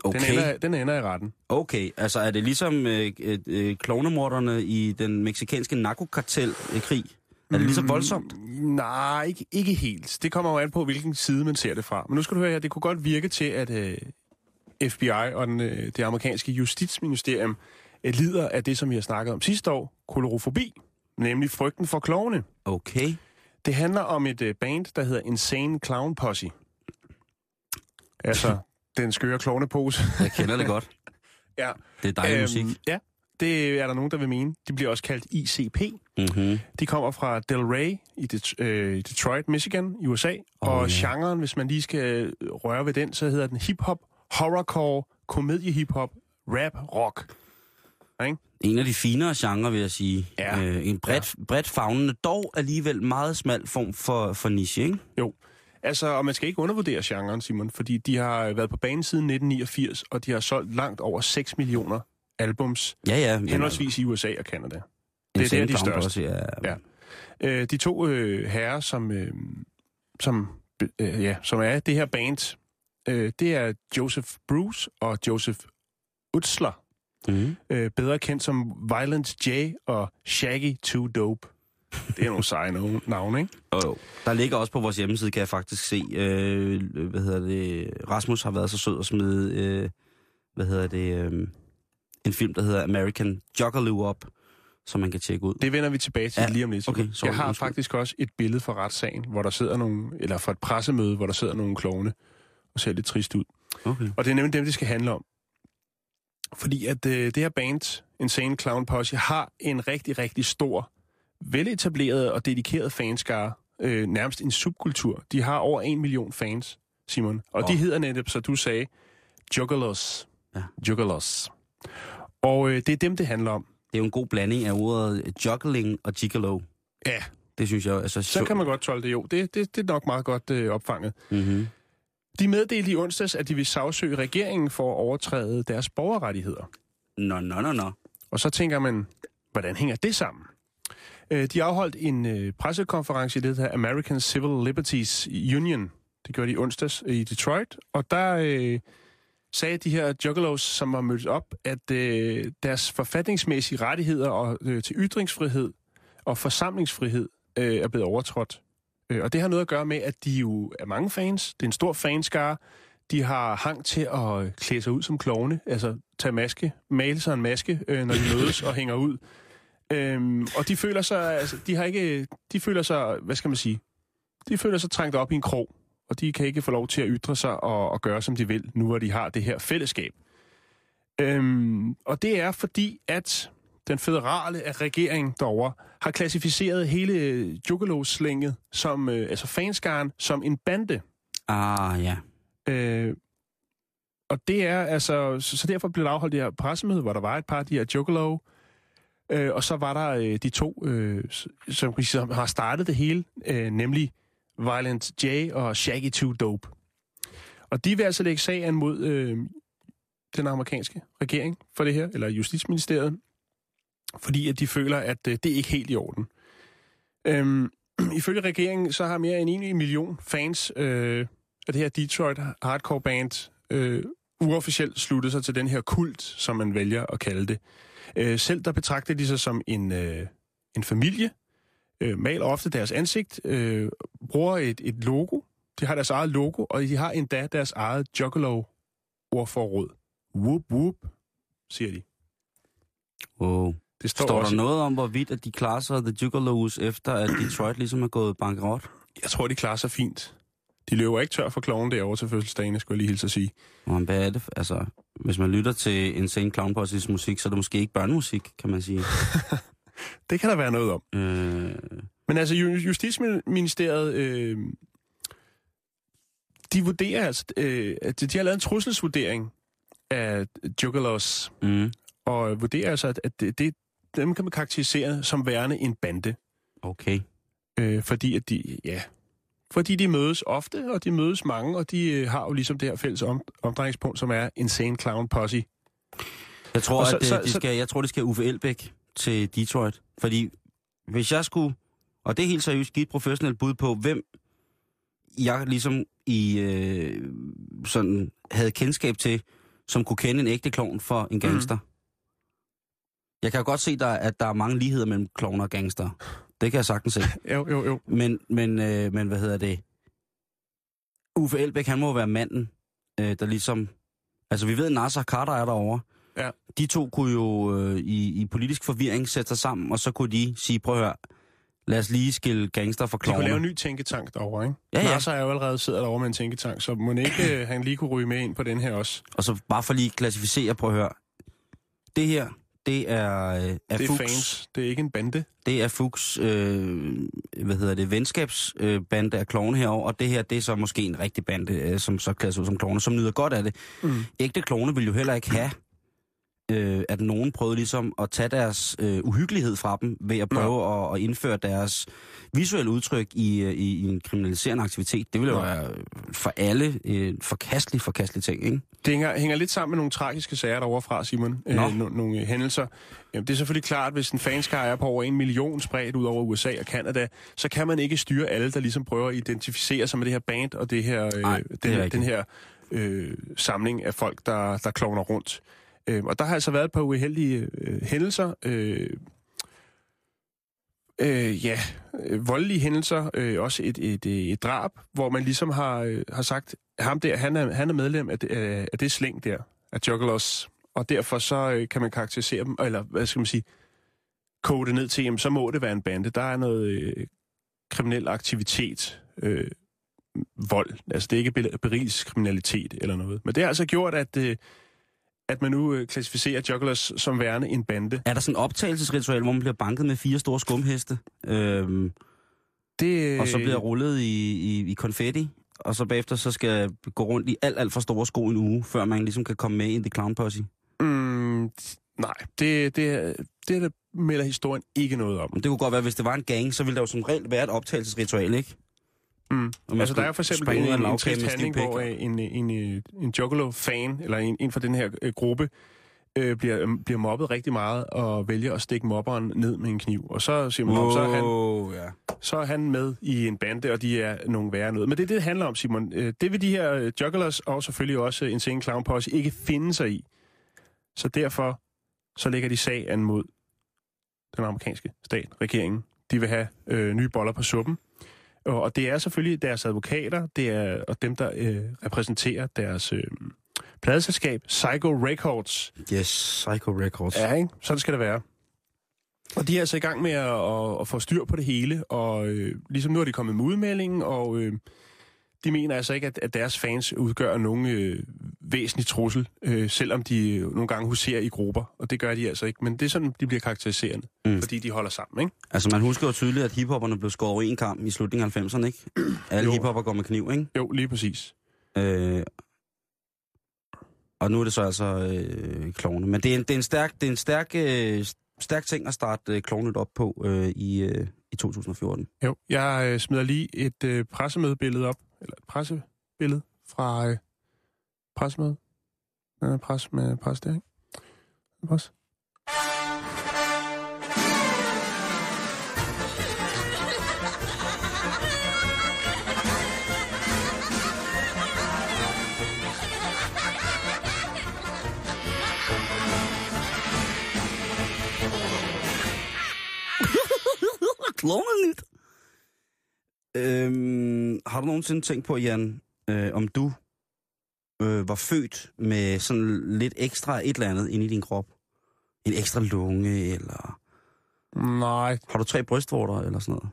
okay. Den, ender, den ender i retten. Okay, altså er det ligesom øh, øh, øh, klovnemorderne i den meksikanske narkokartel-krig? Er det lige så Mm, voldsomt? Nej, ikke, ikke helt. Det kommer jo an på, hvilken side man ser det fra. Men nu skal du høre her, det kunne godt virke til, at øh, FBI og den, øh, det amerikanske justitsministerium øh, lider af det, som vi har snakket om sidste år, kolorofobi, nemlig frygten for klovne. Okay. Det handler om et øh, band, der hedder Insane Clown Posse. Altså, den skøre klovnepose. Jeg kender det godt. ja. Det er dejlig musik. Ja, det er der nogen, der vil mene. De bliver også kaldt ICP. Mm-hmm. De kommer fra Del Rey i Det- øh, Detroit, Michigan i USA. Åh, og ja. genren, hvis man lige skal røre ved den, så hedder den hip-hop, horrorcore, komedie-hip-hop, rap, rock. En af de finere genrer, vil jeg sige. Ja. Øh, en bredt, ja. bredt fagnende, dog alligevel meget smal form for, for niche, ikke? Altså, og man skal ikke undervurdere genren, Simon, fordi de har været på banen siden 1989, og de har solgt langt over 6 millioner albums, Ja, ja. men- henholdsvis i USA og Canada. en det er der, de største. Også, ja. Ja. Øh, de to øh, herrer, som, øh, som, øh, ja, som er det her band, øh, det er Joseph Bruce og Joseph Utzler, Mm. øh, bedre kendt som Violent J og Shaggy Too Dope. Det er nogle seje navne, ikke? Oh, jo. Der ligger også på vores hjemmeside, kan jeg faktisk se, øh, hvad hedder det, Rasmus har været så sød at smide, øh, hvad hedder det, øh, en film, der hedder American Juggaloo op, som man kan tjekke ud. Det vender vi tilbage til ja, lige om lidt. okay, sorry, jeg har undskyld. faktisk også et billede fra retssagen, hvor der sidder nogle, eller fra et pressemøde, hvor der sidder nogle klovne og ser lidt trist ud. Okay. Og det er nemlig dem, det skal handle om. Fordi at øh, det her band, Insane Clown Posse, har en rigtig, rigtig stor, veletableret og dedikeret fanskare. Øh, nærmest en subkultur. De har over en million fans, Simon. Og oh. de hedder netop, så du sagde, Juggalos. Ja. Juggalos. Og øh, det er dem, det handler om. Det er jo en god blanding af ordet juggling og gigolo. Ja, Det synes jeg altså... så kan man godt tolke det jo. Det, det, det er nok meget godt øh, opfanget. Mm-hmm. De meddelte i onsdags, at de vil sagsøge regeringen for at overtræde deres borgerrettigheder. Nå, nå, nå, nå. Og så tænker man, hvordan hænger det sammen? Øh, De afholdt en øh, pressekonference i det her American Civil Liberties Union. Det gjorde de i onsdags i Detroit. Og der øh, sagde de her juggalos, som var mødt op, at øh, deres forfatningsmæssige rettigheder og, øh, til ytringsfrihed og forsamlingsfrihed øh, er blevet overtrådt. Øh, og det har noget at gøre med, at de jo er mange fans. Det er en stor fanskare. De har hang til at klæde sig ud som klovne, altså tage maske, male sig en maske, øh, når de mødes og hænger ud. Øhm, og de føler sig, altså, de har ikke, de føler sig, hvad skal man sige, de føler sig trængt op i en krog, og de kan ikke få lov til at ytre sig og, og gøre, som de vil, nu hvor de har det her fællesskab. Øhm, og det er fordi, at den federale regering derovre har klassificeret hele Juggalo-slænget, som, øh, altså fanskaren, som en bande. Ah, ja. Øh, og det er altså, så, så derfor blev der afholdt det her pressemøde, hvor der var et par af de her Juggalo, øh, og så var der øh, de to, øh, som, som har startet det hele, øh, nemlig Violent J og Shaggy 2 Dope. Og de vil altså lægge sagen mod øh, den amerikanske regering for det her, eller Justitsministeriet, fordi at de føler, at øh, det er ikke helt i orden. Øhm, ifølge regeringen, så har mere end en million fans øh, af det her Detroit hardcore band øh, uofficielt sluttet sig til den her kult, som man vælger at kalde det. Øh, selv der betragter de sig som en, øh, en familie, øh, maler ofte deres ansigt, øh, bruger et, et logo, de har deres eget logo, og de har endda deres eget Juggalo-ordforråd. Whoop, whoop, siger de. Wow. Det står, Står også, der noget om, hvorvidt at de klarer sig The Juggalos, efter at Detroit ligesom er gået bankerot? Jeg tror, de klarer sig fint. De løber ikke tør for kloven derovre til fødselsdagen, skulle jeg lige hilse at sige. Og hvad er det? Altså, hvis man lytter til Insane Clown Posse's musik, så er det måske ikke børnemusik, kan man sige. Det kan der være noget om. øh, Men altså, Ju- Justitsministeriet, øh, de vurderer altså, øh, at de har lavet en trusselsvurdering af Juggalos, mm, og vurderer altså, at, at det, det, dem kan man karakterisere som værende en bande. okay. Øh, fordi at de, ja, fordi de mødes ofte, og de mødes mange, og de øh, har jo ligesom det her fælles om, omdrejningspunkt, som er Insane Clown Posse. Jeg tror, Og så- at øh, så- de så- skal, jeg tror, de skal Uffe Elbæk til Detroit. Fordi hvis jeg skulle, og det er helt seriøst, give et professionelt bud på, hvem jeg ligesom i øh, sådan havde kendskab til, som kunne kende en ægte klovn for en gangster. Mm. Jeg kan jo godt se, der, at der er mange ligheder mellem klovner og gangster. Det kan jeg sagtens se. Jo, jo, jo. Men, men, øh, men hvad hedder det? Uffe Elbæk, han må være manden, øh, der ligesom... Altså, vi ved, at Nasser Carter er derovre. Ja. De to kunne jo øh, i, i politisk forvirring sætte sig sammen, og så kunne de sige, prøv at høre, lad os lige skille gangster fra De kunne klovner. lave en ny tænketank derovre, ikke? Ja, ja. Nasser er jo allerede sidder derovre med en tænketank, så må ikke øh, han lige kunne ryge med ind på den her også. Og så bare for lige klassificere, prøv at høre. Det her, det er, øh, er, Det er Fuchs, fans, det er ikke en bande. det er Fuchs, øh, hvad hedder det, venskabsbande øh, af klovne herovre, og det her, det er så måske en rigtig bande, øh, som så klæder sig ud som klovne, som nyder godt af det. Mm. ægte klovne vil jo heller ikke have, øh, at nogen prøvede ligesom at tage deres øh, uhyggelighed fra dem, ved at prøve at, at indføre deres visuelle udtryk i, øh, i, i en kriminaliserende aktivitet. Det ville jo være for alle øh, forkastelig, forkastelig ting, ikke? Det hænger, hænger lidt sammen med nogle tragiske sager derovre fra, Simon. Nå. Øh, no, nogle øh, hændelser. Jamen, det er selvfølgelig klart, at hvis en fanskare er på over en million spredt ud over USA og Kanada, så kan man ikke styre alle, der ligesom prøver at identificere sig med det her band og det her, øh, Nej, det den, her, den her øh, samling af folk, der, der klovner rundt. Øh, og der har altså været et par uheldige øh, hændelser. Øh, Øh, ja, øh, voldelige hændelser, øh, også et, et, et, et drab, hvor man ligesom har, øh, har sagt, ham der, han er, han er medlem af det, af, af det slæng der, af Juggalos, og derfor så øh, kan man karakterisere dem, eller hvad skal man sige, kode det ned til, jamen så må det være en bande. Der er noget øh, kriminel aktivitet, øh, vold. Altså det er ikke berigelseskriminalitet eller noget. Men det har altså gjort, at, øh, at man nu øh, klassificerer Jugglers som værende en bande. Er der sådan en optagelsesritual, hvor man bliver banket med fire store skumheste, øhm, Det, og så bliver rullet i, i, i konfetti, og så bagefter så skal gå rundt i alt, alt for store sko en uge, før man ligesom kan komme med i The Clown Posse? Mm, nej, det, det, det der melder historien ikke noget om. Men det kunne godt være, hvis det var en gang, så ville der jo som regel være et optagelsesritual, ikke? Mm. Altså, der er for eksempel en, en en, trist handling, hvor øh, en, en, en, en Juggalo-fan, eller en, en fra den her øh, gruppe, øh, bliver, øh, bliver mobbet rigtig meget og vælger at stikke mobberen ned med en kniv. Og så siger man, wow. så, er han, ja. så er han med i en bande, og de er nogle værre noget. Men det er det, det handler om, Simon. Øh, Det vil de her øh, jugglers, og selvfølgelig også en Insane Clown Posse, ikke finde sig i. Så derfor så lægger de sag an mod den amerikanske stat, regeringen. De vil have øh, nye boller på suppen. Og, det er selvfølgelig deres advokater, det er og dem, der øh, repræsenterer deres øh, pladeselskab, Psycho Records. Yes, Psycho Records. Ja, ikke? Sådan skal det være. Og de er altså i gang med at, at, at få styr på det hele, og øh, ligesom nu er de kommet med udmeldingen, og øh, de mener altså ikke, at, at deres fans udgør nogen øh, væsentlig trussel, øh, selvom de øh, nogle gange huserer i grupper, og det gør de altså ikke. Men det er sådan, de bliver karakteriserende, Mm. fordi de holder sammen, ikke? Altså, man husker jo tydeligt, at hiphopperne blev skåret over en kamp i slutningen af 90'erne, ikke? Alle hiphopper går med kniv, ikke? Jo, lige præcis. Øh, og nu er det så altså øh, klovne. Men det er en, det er en stærk, det er en stærk, øh, stærk ting at starte øh, klovnet op på øh, i, øh, i 2014. Jo, jeg øh, smider lige et øh, pressemødebillede op, eller et pressebillede fra øh, pressemøde. Øh, pres med pres der, ikke? Pres. Klovnenyt! Øhm, har du nogensinde tænkt på, Jan, øh, om du øh, var født med sådan lidt ekstra et eller andet inde i din krop? En ekstra lunge, eller Nej, har du tre brystvorter, eller sådan noget?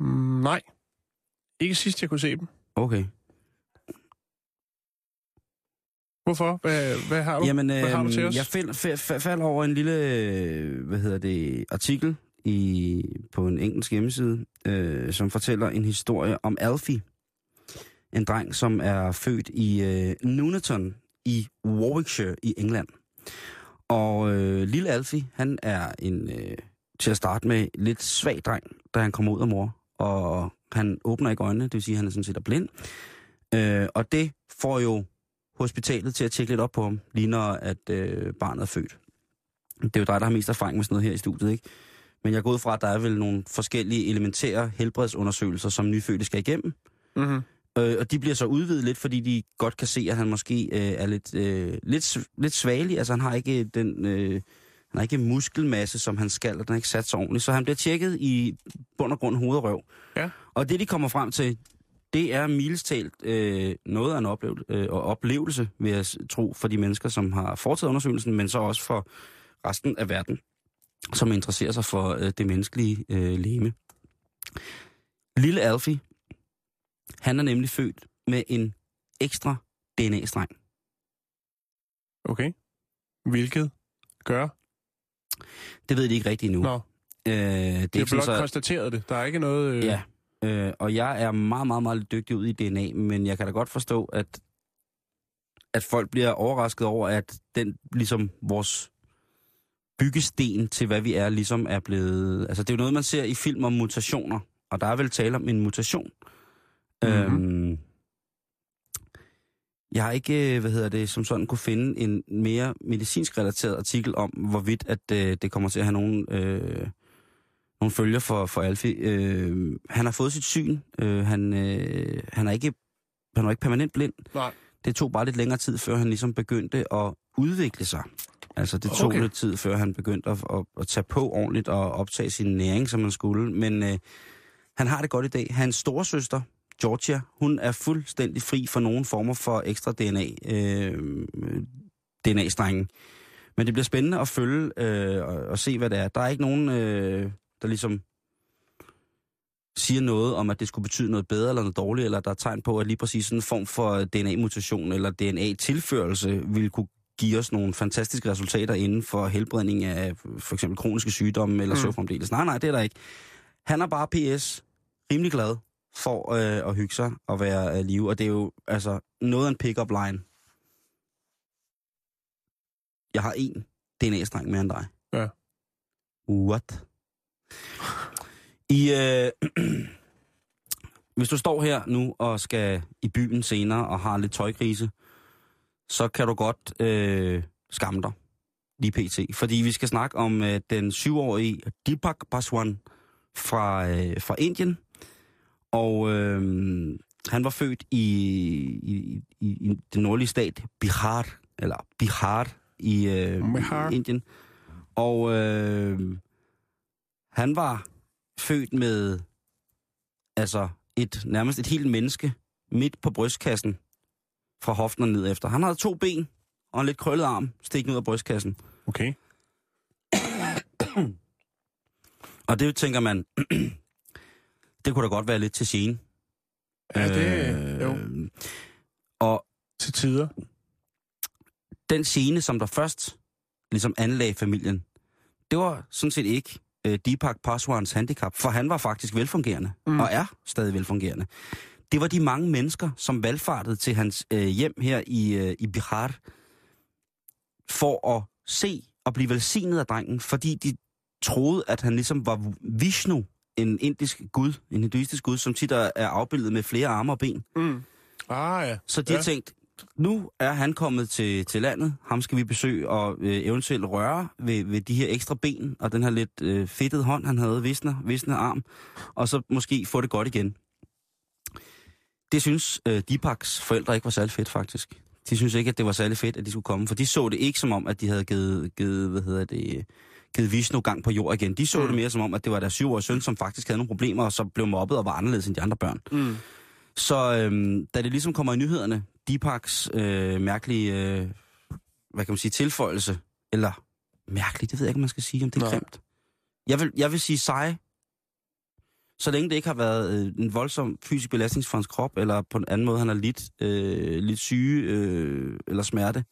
mm, nej. Ikke sidst, jeg kunne se dem. Okay. Hvorfor? Hvad, hvad har du? Jamen, hvad har du øh, til os? jeg fald, fald, fald, faldt over en lille, øh, hvad hedder det, artikel i, på en engelsk hjemmeside, øh, som fortæller en historie om Alfie. En dreng, som er født i øh, Nuneaton i Warwickshire i England. Og øh, lille Alfie, han er en, øh, til at starte med, lidt svag dreng, da han kommer ud af mor. Og han åbner ikke øjnene, det vil sige, at han er sådan set er blind. Øh, og det får jo hospitalet til at tjekke lidt op på ham, lige når at øh, barnet er født. Det er jo dig, der har mest erfaring med sådan noget her i studiet, ikke? Men jeg går ud fra, at der er vel nogle forskellige elementære helbredsundersøgelser, som nyfødte skal igennem. Mm-hmm. Øh, og de bliver så udvidet lidt, fordi de godt kan se, at han måske øh, er lidt, øh, lidt, lidt svagelig. Altså han har ikke den... Øh, han har ikke muskelmasse, som han skal, og den er ikke sat så ordentligt. Så han bliver tjekket i bund og grund hoved og røv. Ja. Og det, de kommer frem til, det er mildestalt øh, noget af en oplevelse, øh, oplevelse, vil jeg tro, for de mennesker, som har foretaget undersøgelsen, men så også for resten af verden, som interesserer sig for øh, det menneskelige øh, leme. Lille Alfie, han er nemlig født med en ekstra DNA-streng. Okay. Hvilket gør? Det ved de ikke rigtigt endnu. Nå, Øh, det er det er blot så, konstateret det. Der er ikke noget... Øh... Ja, øh, og jeg er meget, meget, meget dygtig ud i DNA, men jeg kan da godt forstå, at, at folk bliver overrasket over, at den ligesom vores byggesten til, hvad vi er, ligesom er blevet... Altså, det er jo noget, man ser i film om mutationer, og der er vel tale om en mutation. Mhm. Øhm, jeg har ikke, øh, hvad hedder det, som sådan kunne finde en mere medicinsk relateret artikel om, hvorvidt at øh, det kommer til at have nogen, øh, nogle følger for, for Alfie. Øh, han har fået sit syn. Øh, han, øh, han, er ikke, han er ikke permanent blind. Nej. Det tog bare lidt længere tid, før han ligesom begyndte at udvikle sig. Altså, det tog Okay. lidt tid, før han begyndte at, at, at tage på ordentligt og optage sin næring, som han skulle. Men øh, han har det godt i dag. Hans storesøster, Georgia, hun er fuldstændig fri for nogen former for ekstra DNA, øh, DNA-strenge. Men det bliver spændende at følge øh, og, og se, hvad det er. Der er ikke nogen, øh, der ligesom siger noget om, at det skulle betyde noget bedre eller noget dårligt, eller der er tegn på, at lige præcis sådan en form for DNA-mutation eller DNA-tilførelse ville kunne give os nogle fantastiske resultater inden for helbredning af for eksempel kroniske sygdomme eller mm. så fremdeles. Nej, nej, det er der ikke. Han er bare PS rimelig glad for øh, at hygge sig og være øh, live, og det er jo altså noget af en pick-up line. Jeg har en DNA-streng mere end dig. Ja. What? I, øh, hvis du står her nu og skal i byen senere og har lidt tøjkrise, så kan du godt øh, skamme dig lige pt. Fordi vi skal snakke om øh, den syvårige Deepak Paswan fra, øh, fra Indien. Og øh, han var født i, i, i, i den nordlige stat Bihar, eller Bihar i, øh, Bihar. i Indien. Og øh, han var født med altså et nærmest et helt menneske midt på brystkassen fra hoften og ned efter. Han havde to ben og en lidt krøllet arm stikkende ud af brystkassen. Okay. Og det tænker man, det kunne da godt være lidt til gene. Ja, det jo. Øh, Og Til tider. den scene, som der først ligesom anlagde familien, det var sådan set ikke øh, Deepak Paswans handicap, for han var faktisk velfungerende, mm. og er stadig velfungerende. Det var de mange mennesker, som valgfartede til hans øh, hjem her i, øh, i Bihar, for at se og blive velsignet af drengen, fordi de troede, at han ligesom var Vishnu, en indisk gud, en hinduistisk gud, som tit er afbildet med flere arme og ben. Mm. Ah, ja. Så de ja. har tænkt, nu er han kommet til, til landet, ham skal vi besøge og øh, eventuelt røre ved, ved de her ekstra ben og den her lidt øh, fedtede hånd, han havde, visne, visne arm, og så måske få det godt igen. Det synes øh, Deepaks forældre ikke var særlig fedt, faktisk. De synes ikke, at det var særlig fedt, at de skulle komme, for de så det ikke som om, at de havde givet, givet hvad hedder det, givet Vishnu gang på jord igen. De så mm. det mere som om, at det var deres syvårige søn, som faktisk havde nogle problemer, og så blev mobbet og var anderledes end de andre børn. Mm. Så øhm, da det ligesom kommer i nyhederne, Deepaks øh, mærkelige, øh, hvad kan man sige, tilføjelse, eller mærkeligt, det ved jeg ikke, om man skal sige, om det er grimt. Jeg vil, jeg vil sige sej, så længe det ikke har været øh, en voldsom fysisk belastning for hans krop, eller på en anden måde, han har lidt, øh, lidt syge øh, eller smerte.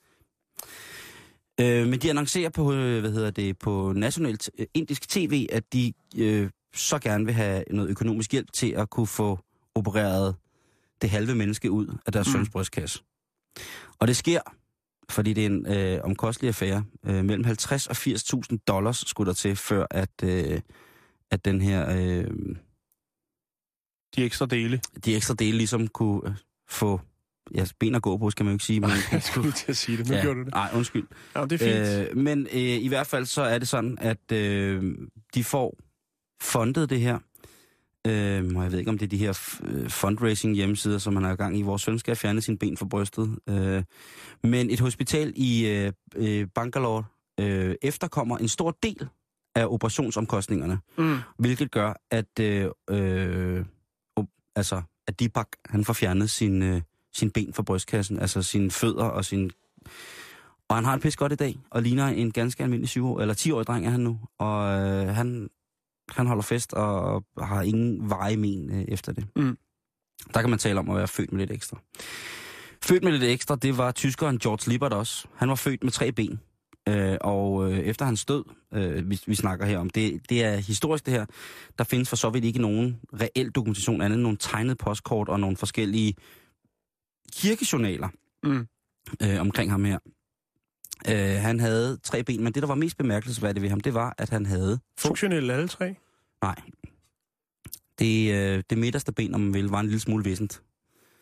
Øh, men de annoncerer på, øh, hvad hedder det, på nationalt øh, indisk tv, at de øh, så gerne vil have noget økonomisk hjælp til at kunne få opereret det halve menneske ud af deres mm. søns brystkasse. Og det sker, fordi det er en øh, omkostelig affære. Øh, mellem 50 og 80.000 dollars skulle der til, før at, øh, at den her, øh, De ekstra dele. de ekstra dele ligesom kunne øh, få ja, ben at gå på, skal man jo ikke sige. Men Jeg skulle til at sige det. Nu ja. gjorde du det. Nej, undskyld. Ja, det er fint. Øh, men øh, i hvert fald så er det sådan, at øh, de får fundet det her. Øh, og jeg ved ikke, om det er de her øh, fundraising hjemmesider, som man har i gang i. Vores søn skal fjerne sin ben fra brystet. Øh, men et hospital i øh, øh, Bangalore øh, efterkommer en stor del af operationsomkostningerne, Mm. hvilket gør, at, øh, øh, altså, at Deepak han får fjernet sin, øh, sin ben fra brystkassen, altså sine fødder og sin og han har det pis godt i dag, og ligner en ganske almindelig 7 år, eller 10-årig dreng er han nu. Og øh, han, han holder fest og har ingen veje men øh, efter det. Mm. Der kan man tale om at være født med lidt ekstra. Født med lidt ekstra, det var tyskeren George Lippert også. Han var født med tre ben. Øh, og øh, efter hans død, øh, vi, vi snakker her om, det, det er historisk det her, der findes for så vidt ikke nogen reel dokumentation, andet end nogle tegnede postkort og nogle forskellige kirkejournaler Mm. øh, omkring ham her. Øh, han havde tre ben, men det, der var mest bemærkelsesværdigt ved ham, det var, at han havde... Funktionelle alle tre? nej. Det, øh, det midterste ben, om man vil, var en lille smule væsent.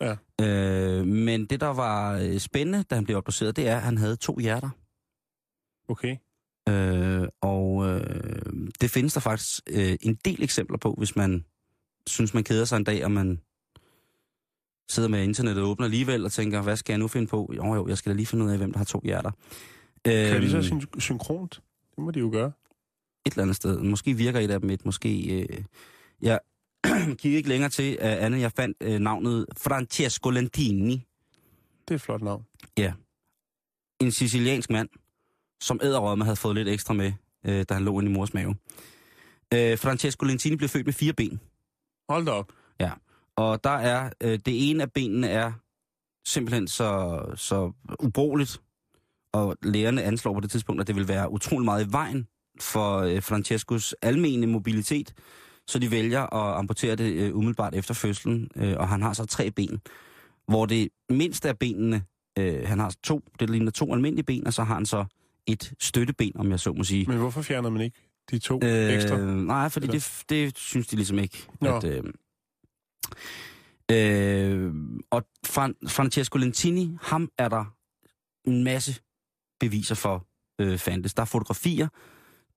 Ja. Øh, men det, der var øh, spændende, da han blev obduceret, det er, at han havde to hjerter. Okay. Øh, og øh, det findes der faktisk øh, en del eksempler på, hvis man synes, man keder sig en dag, og man sidder med internettet og åbner alligevel og tænker, hvad skal jeg nu finde på? Jo, jo, jeg skal da lige finde ud af, hvem der har to hjerter. Kan Øhm, de så syn- synkront? Det må de jo gøre. et eller andet sted. Måske virker et af dem et, måske... Øh, jeg kiggede ikke længere til, uh, andet jeg fandt uh, navnet Francesco Lentini. Det er et flot navn. En siciliansk mand, som æderrømme havde fået lidt ekstra med, uh, da han lå inde i mors mave. Uh, Francesco Lentini blev født med fire ben. Hold da op. Og der er, øh, det ene af benene er simpelthen så, så ubrugeligt og lægerne anslår på det tidspunkt, at det vil være utrolig meget i vejen for øh, Francescos almene mobilitet, så de vælger at amputere det øh, umiddelbart efter fødslen, øh, og han har så tre ben, hvor det mindste af benene, øh, han har to, det ligner to almindelige ben, og så har han så et støtteben, om jeg så må sige. Men hvorfor fjerner man ikke de to øh, ekstra? Nej, fordi det, det synes de ligesom ikke. Nå. At, øh, øh, og Fran- Francesco Lentini, ham er der en masse beviser for øh, fandtes. Der er fotografier,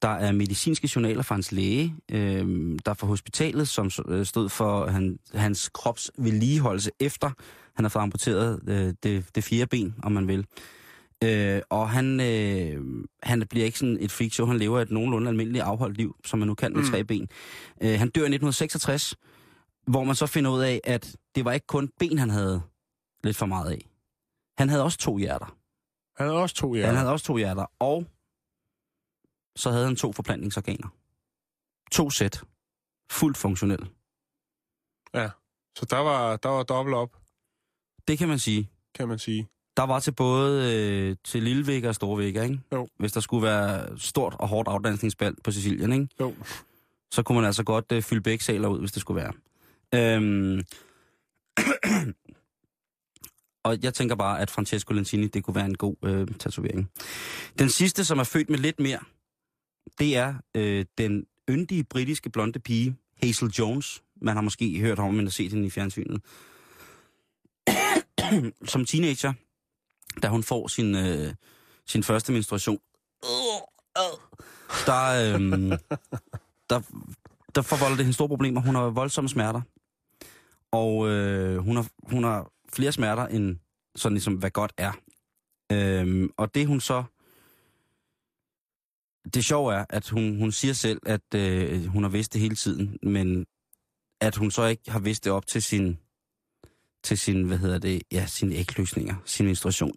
der er medicinske journaler fra hans læge, øh, der er fra hospitalet, som øh, stod for han, hans krops vedligeholdelse efter han har fået amputeret øh, det, det fjerde ben, om man vil. Øh, og han, øh, han bliver ikke sådan et freakshow, han lever et nogenlunde almindeligt afholdt liv, som man nu kan med Mm. tre ben. Øh, han dør i 1966, hvor man så finder ud af, at det var ikke kun ben, han havde lidt for meget af. Han havde også to hjerter. Han havde også to Ja. hjerter. Han havde også to hjerter, og så havde han to forplantningsorganer. To sæt. Fuldt funktionelle. Så der var, der var dobbelt op, Det kan man sige. kan man sige. Der var til både øh, til lille vægge og store vægge, ikke? Jo. Hvis der skulle være stort og hårdt afdansningsbald på Sicilien, ikke? Jo. Så kunne man altså godt øh, fylde begge saler ud, hvis det skulle være. Øhm, og jeg tænker bare, at Francesco Lentini, det kunne være en god øh, tatovering. Den sidste, som er født med lidt mere, det er øh, den yndige britiske blonde pige, Hazel Jones. Man har måske hørt om, men har set hende i fjernsynet. Som teenager, da hun får sin, øh, sin første menstruation, der, øh, der, der forvolder det hende store problemer. Hun har voldsomme smerter. Og øh, hun, har, hun har flere smerter, end sådan ligesom, hvad godt er. Øh, og det hun så... Det sjove er, at hun, hun siger selv, at øh, hun har vidst det hele tiden, men at hun så ikke har vidst det op til sin, til sin, hvad hedder det, ja, sine ægløsninger, sin menstruation.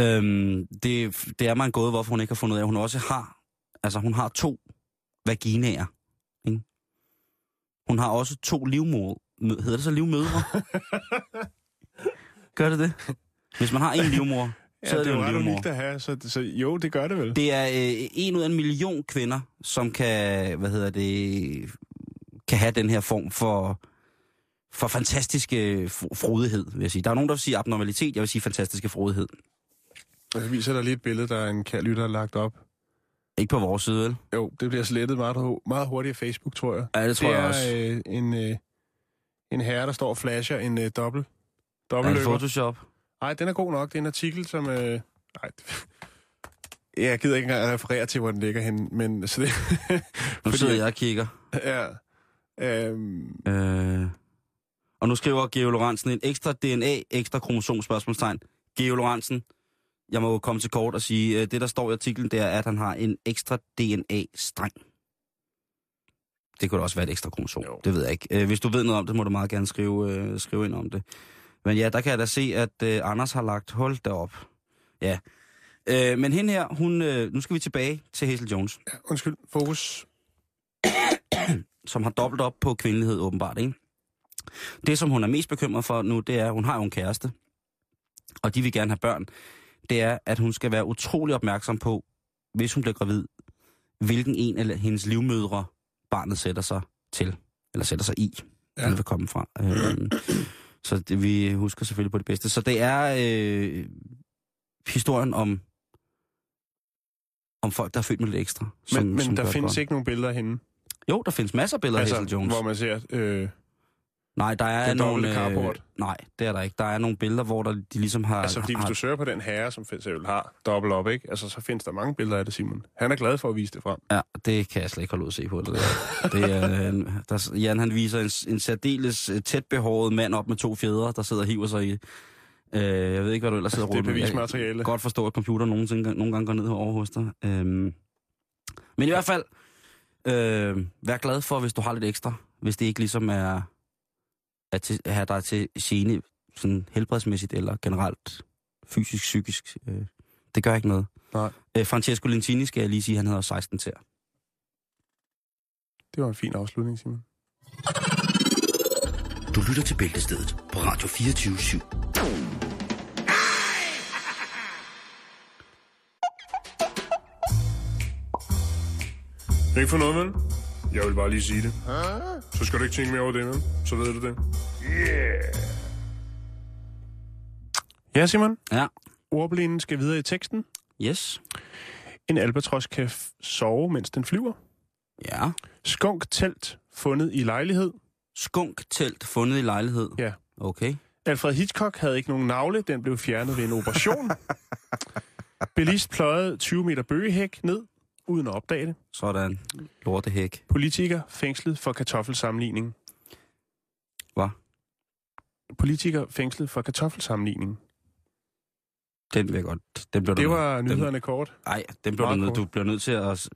Øhm, det, det er mig en gåde, hvorfor hun ikke har fundet ud af, at hun også har, altså hun har to vaginaer. Ikke? Hun har også to livmor, mø- hedder det så livmødre? Gør det det? Hvis man har en livmor, Ja, så er det det jo en livmor. unikt at have, så, så jo, det gør det vel. Det er øh, en ud af en million kvinder, som kan, hvad hedder det, kan have den her form for, for fantastiske fro- frodighed, vil jeg sige. Der er nogen, der vil sige abnormalitet, jeg vil sige fantastiske frodighed. Jeg viser dig lige et billede, der er en kær lytter lagt op. Ikke på vores side, vel? Jo, det bliver slettet meget, meget hurtigt af Facebook, tror jeg. Ja, det tror det jeg er også. Øh, en, øh, en herre, der står og flasher en øh, dobbelt. Er det. Photoshop? Nej, den er god nok. Det er en artikel, som... Øh, nej, jeg gider ikke engang at referere til, hvor den ligger henne, men så det... Nu Fordi- sidder jeg og kigger. ja. Øhm, Øh, og nu skriver Geo Lorentzen en ekstra DNA, ekstra kromosom spørgsmålstegn. Geo Lorentzen, jeg må jo komme til kort og sige, øh, det der står i artiklen, det er, at han har en ekstra DNA-streng. Det kunne da også være et ekstra kromosom. Jo. Det ved jeg ikke. Øh, hvis du ved noget om det, må du meget gerne skrive, øh, skrive ind om det. Men ja, der kan jeg da se, at Anders har lagt hold derop. Ja. Men hende her, hun, nu skal vi tilbage til Hazel Jones, ja, undskyld, fokus. som har dobbelt op på kvindelighed åbenbart, ikke? Det, som hun er mest bekymret for nu, det er, at hun har jo en kæreste, og de vil gerne have børn. Det er, at hun skal være utrolig opmærksom på, hvis hun bliver gravid, hvilken en af hendes livmødre barnet sætter sig til, eller sætter sig i, ja. Eller vil komme fra. Øhm, så det, vi husker selvfølgelig på det bedste. Så det er øh, historien om, om folk, der er født med lidt ekstra. Men, men som der findes godt. ikke nogen billeder af hende. Jo, der findes masser af billeder af Hazel Jones. hvor man ser... Øh, Nej, der er Den nogle... dobbelte carport. nej, det er der ikke. Der er nogle billeder, hvor der, de ligesom har... altså, fordi hvis har, du søger på den herre, som eksempel har dobbelt op, ikke? Altså, så findes der mange billeder af det, Simon. Han er glad for at vise det frem. Ja, det kan jeg slet ikke holde ud at se på. Det, der. det er, en- der, Jan han viser en, en særdeles øh, tæt behåret mand op med to fjedre, der sidder og hiver sig i... Øh, jeg ved ikke, hvad du ellers sidder og Det er. Jeg bevismateriale. kan godt forstå, at computeren nogle, ting, nogle gange går ned over hos dig. Øhm, men i hvert fald, øh, vær glad for, hvis du har lidt ekstra. Hvis det ikke ligesom er at til, er der til gene sådan helbredsmæssigt eller generelt fysisk, psykisk. Øh, det gør ikke noget. Nej. Øh, Francesco Lentini skal jeg lige sige, han hedder 16 til. Det var en fin afslutning, Simon. Du lytter til Bæltestedet på Radio 24 7. Ikke for noget, men jeg vil bare lige sige det. Ah. Så skal du ikke tænke mere over det, vel? Så ved du det. Yeah! Ja, Simon. Ja. Ordblinden skal videre i teksten. Yes. En albatros kan sove, mens den flyver. Ja. Skunk telt fundet i lejlighed. Skunk telt fundet i lejlighed. Ja. Okay. Alfred Hitchcock havde ikke nogen navle. Den blev fjernet ved en operation. Bilist pløjede 20 meter bøgehæk ned, uden at opdage det. Sådan. Lortehæk. Politiker fængslet for kartoffelsammenligning. Hvad? Politiker fængslet for kartoffelsammenligning. Den vil jeg godt. Den bliver Det var den, nyhederne kort. Nej, den bliver du, du bliver nødt til at...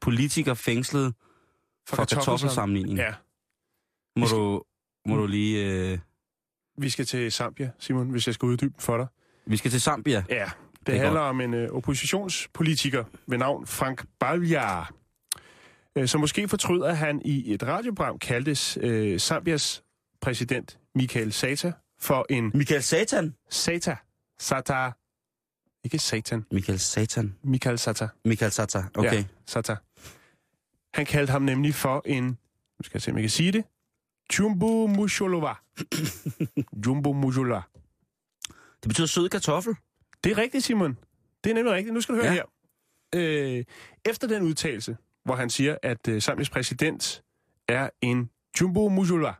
Politiker fængslet for, for kartoffelsammenligning. Ja. Må, skal- du, må du lige... Øh, Vi skal til Zambia, Simon, hvis jeg skal uddybe for dig. vi skal til Zambia. Ja, det, Det er handler om en øh, oppositionspolitiker ved navn Frank Baljar, øh, som måske fortryder, at han i et radioprogram kaldtes øh, Zambias præsident Michael Sata for en Michael Satan. Sata. Sata. Ikke Satan. Michael Satan. Michael Sata. Michael Sata. Okay. Ja, Sata. Han kaldte ham nemlig for en, nu skal jeg se, om jeg kan sige det, Jumbo Musholova. Jumbo Musholova. Det betyder sød kartoffel. Det er rigtigt, Simon. Det er nemlig rigtigt. Nu skal du høre Ja. her. Øh, efter den udtalelse, hvor han siger, at øh, Zambias præsident er en Jumbo Musholova,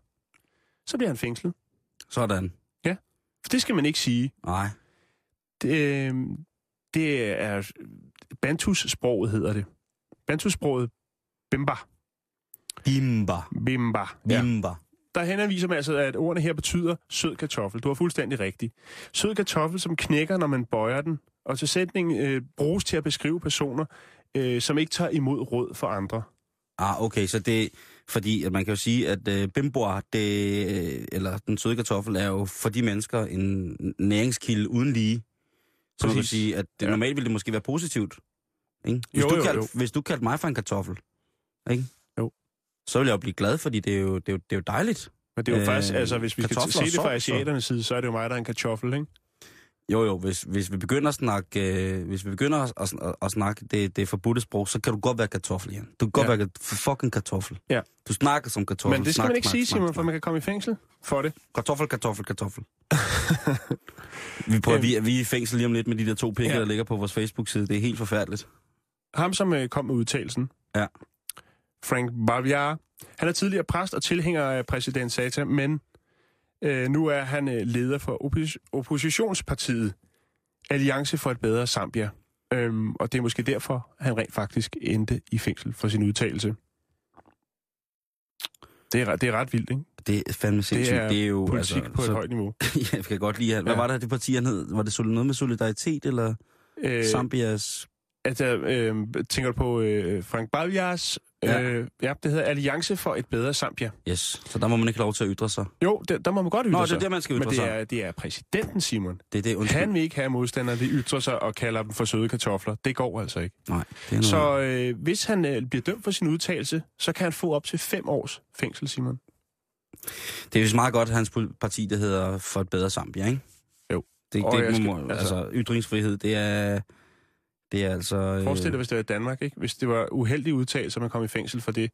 så bliver han fængslet. Sådan. For det skal man ikke sige. Nej. Det, øh, det er Bantus-sproget, hedder det. Bantus-sproget Bimba. Bimba. Bimba. Ja. Der henviser man altså, at ordene her betyder sød kartoffel. Du har fuldstændig rigtigt. Sød kartoffel, som knækker, når man bøjer den. Og til sætningen øh, bruges til at beskrive personer, øh, som ikke tager imod råd for andre. Ah, okay, så det... Fordi at man kan jo sige, at øh, bimboa, det, øh, eller den søde kartoffel, er jo for de mennesker en næringskilde uden lige. Så man kan Præcis. sige, at det, Ja. normalt ville det måske være positivt. Ikke? Hvis, Jo, du jo, kaldte, jo. hvis du kaldte mig for en kartoffel, ikke? Så ville jeg jo blive glad, fordi det er jo, det er jo, det er jo dejligt. Men det er jo øh, faktisk, altså hvis vi skal se det fra asiaternes side, så er det jo mig, der er en kartoffel, ikke? Jo, jo, hvis, hvis vi begynder at snakke, øh, hvis vi begynder at, at, at, at snakke det, det forbudte sprog, så kan du godt være kartoffel, Jan. Du kan godt Ja. være fucking kartoffel. Ja. Du snakker som kartoffel. Men det skal snak, man ikke snak, sige, snak, Simon, for man kan komme i fængsel for det. Kartoffel, kartoffel, kartoffel. vi, prøver, vi, er- vi er i fængsel lige om lidt med de der to pikker, ja. der ligger på vores Facebook-side. Det er helt forfærdeligt. Ham, som øh, kom med udtalelsen. Ja. Frank Baviar. Han er tidligere præst og tilhænger af præsident Sata, men øh, nu er han øh, leder for oppos- oppositionspartiet Alliance for et bedre Zambia. Øhm, og det er måske derfor, han rent faktisk endte i fængsel for sin udtalelse. Det er, det er ret vildt, ikke? Det er fandme sindssygt. er det er jo, Politik altså, på et så, højt niveau. ja, jeg kan godt lide. Hvad Ja. var det, det parti, han hed? Var det noget med solidaritet, eller Øh, Zambias? altså, øh, tænker du på øh, Frank Baviars? Ja. Øh, ja, det hedder Alliance for et bedre Zambia. Yes. Så der må man ikke lov til at ytre sig. Jo, der, der må man godt ytre Nå, det sig. er der, man skal Men ytre det sig. er, det er præsidenten, Simon. Det er det, undskyld. Han vil ikke have modstandere, de ytrer sig og kalder dem for søde kartofler. Det går altså ikke. Nej, det er noget. Så øh, hvis han øh, bliver dømt for sin udtalelse, så kan han få op til fem års fængsel, Simon. Det er vist meget godt, at hans parti, det hedder For et bedre Zambia, ikke? Jo. Det, Og det, det skal- altså- altså, ytringsfrihed, det er, det er altså... øh, Forestil dig, hvis det var i Danmark, ikke? Hvis det var uheldige udtalelser, man kom i fængsel for det,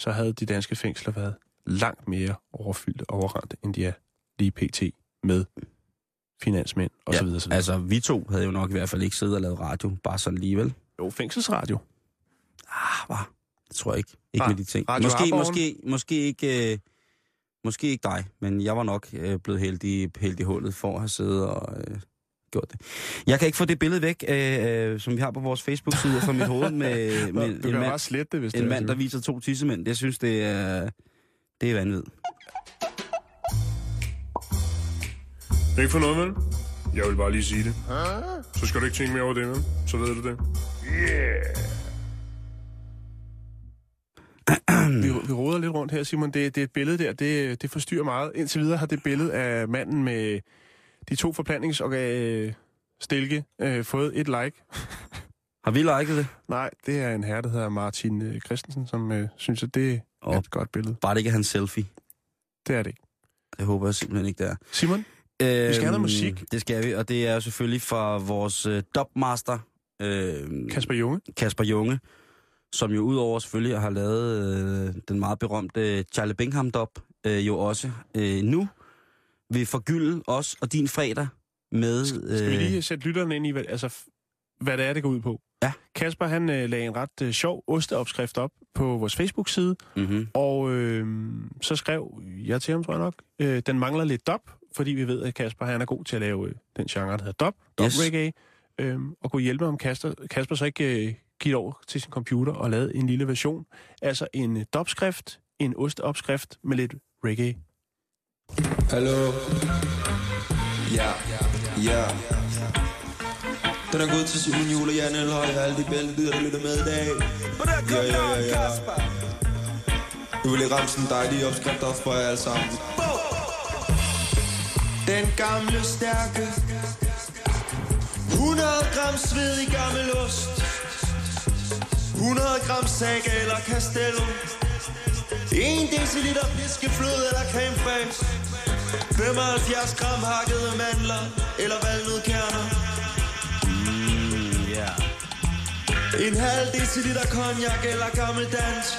så havde de danske fængsler været langt mere overfyldte og overrendt, end de er lige pt. med finansmænd og så videre. Så videre. Altså, vi to havde jo nok i hvert fald ikke siddet og lavet radio, bare sådan alligevel. Jo, fængselsradio. Ah, hvad? Det tror jeg ikke. Ikke Ah, med de ting. Måske, måske, måske ikke... Øh, måske ikke dig, men jeg var nok øh, blevet hældt i hullet for at have siddet og øh, gjort det. Jeg kan ikke få det billede væk, øh, øh, som vi har på vores Facebook-side fra mit hoved med, med du en, kan mand, bare slette det, hvis det en er mand, der viser to tissemænd. Jeg synes, det er, det er vanvittigt. Ikke for noget, vel? Jeg vil bare lige sige det. Så skal du ikke tænke mere over det, vel? Så ved du det. Yeah! vi, vi roder lidt rundt her, Simon. Det, det er et billede der, det, det forstyrrer meget. Indtil videre har det billede af manden med de to forplantningsorgan stilke øh, fået et like. Har vi liket det? Nej, det er en herre, der hedder Martin øh, Christensen, som øh, synes, at det er Og- et godt billede. Bare det ikke er hans selfie. Det er det ikke. Det håber jeg simpelthen ikke, det er. Simon, Øhm, have noget musik. Det skal vi, og det er jo selvfølgelig fra vores øh, dubmaster, øh, Kasper Junge. Kasper Junge, som jo udover selvfølgelig har lavet øh, den meget berømte Charlie Bingham dop øh, jo også øh, nu vil forgylde os og din fredag med... Øh, Skal vi lige sætte lytterne ind i, hvad, altså, hvad det er, det går ud på? Ja. Kasper, han øh, lagde en ret øh, sjov osteopskrift op på vores Facebook-side, mm-hmm. og øh, så skrev jeg til ham, tror jeg nok, øh, den mangler lidt dop, fordi vi ved, at Kasper han er god til at lave øh, den genre, der hedder dop, dop Yes. reggae, øh, og kunne hjælpe ham, Kasper, Kasper så ikke øh, give over til sin computer og lave en lille version, altså en øh, dopskrift, en osteopskrift med lidt reggae. Hallo? Ja, ja. Den er gået til Simon Jule, Jan Elhøj og alle de bæltelyder, der lytter med i dag. Ja, ja, ja, ja. Nu vil jeg ramme sådan en dejlig opskrift op for jer alle sammen. Den gamle stærke 100 gram sved i gammel ost 100 gram saga eller castello 1 deciliter fiskefløde eller creme fraiche 75 gram hakkede mandler eller valnødkerner En halv deciliter cognac eller gammeldansk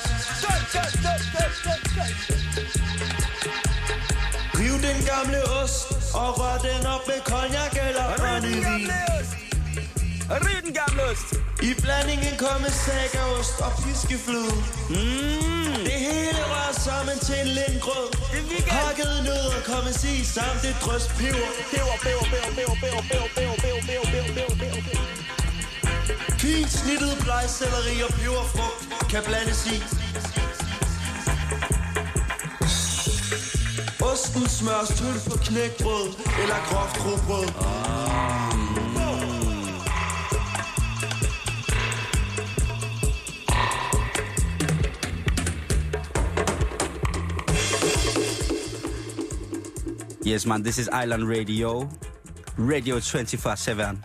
Riv den gamle ost og rør den op med cognac eller brændevin Riv den gamle ost. I blandingen kommer sagaost og fiskefløde mm. Som en sig samt et drøst peber Peber, peber, peber, peber, peber, peber, peber, peber, peber, peber, peber, peber, peber. Fint snittet blegselleri og peberfrugt kan blandes i Osten smørs tyndt på knækbrød eller groft rugbrød Yes, man, this is Island Radio. Radio 24-7.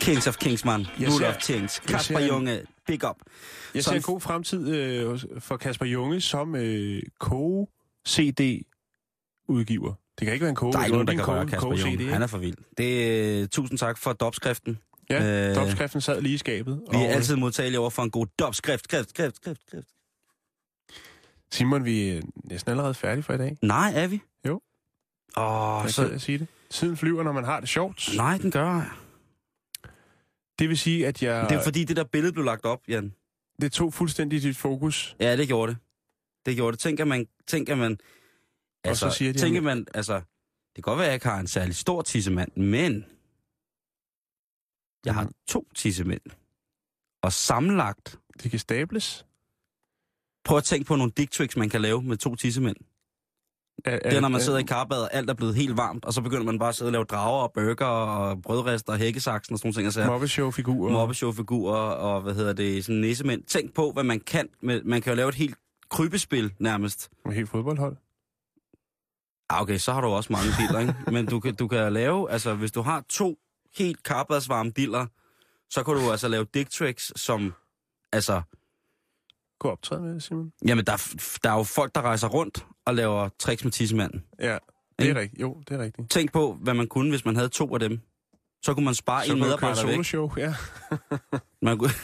Kings of Kings, man. Jeg Rule ser- of Kings. Kasper ser Junge, big up. Jeg ser en god fremtid øh, for Kasper Junge som øh, K-CD-udgiver. Det kan ikke være en K. Der er ikke nogen, der kan røre Kasper Junge. Han er for vild. Det, tusind tak for dopskriften. Ja, Øh, dopskriften sad lige i skabet. Vi er altid modtagelige over for en god dopskrift. Skrift, skrift, skrift, skrift. Simon, vi er næsten allerede færdige for i dag. Nej, er vi? Jo. Åh, Jeg så... at sige det. Tiden flyver, når man har det sjovt. Nej, den gør. Det vil sige, at jeg... Det er fordi, det der billede blev lagt op, Jan. det tog fuldstændig dit fokus. Ja, det gjorde det. Det gjorde det. Tænker man... Tænker man altså, så siger de, tænker at- man, altså... Det kan godt være, at jeg ikke har en særlig stor tissemand, men... Jeg har to tissemænd. Og sammenlagt... Det kan stables. Prøv at tænke på nogle dick tricks, man kan lave med to tissemænd. Er, Det er, når man sidder i karbadet, alt er blevet helt varmt, og så begynder man bare at sidde og lave drager og burger og brødrester og hækkesaksen og sådan nogle ting. Mobbeshow-figurer. mobbeshowfigurer og hvad hedder det, sådan nissemænd. Tænk på, hvad man kan. Med, man kan jo lave et helt krybespil nærmest. Med helt fodboldhold. Ah, okay, så har du også mange diller, ikke? Men du kan, du kan lave, altså hvis du har to helt karbadsvarme diller, så kan du altså lave dick tricks, som, altså, Gå optræde med Simon. jamen der, er- der er jo folk, der rejser rundt og laver tricks med tissemanden. Ja, det er rigtigt. Jo, det er rigtigt. Tænk på, hvad man kunne, hvis man havde to af dem. Så kunne man spare Så en medarbejder væk. soloshow, ja. Man kunne,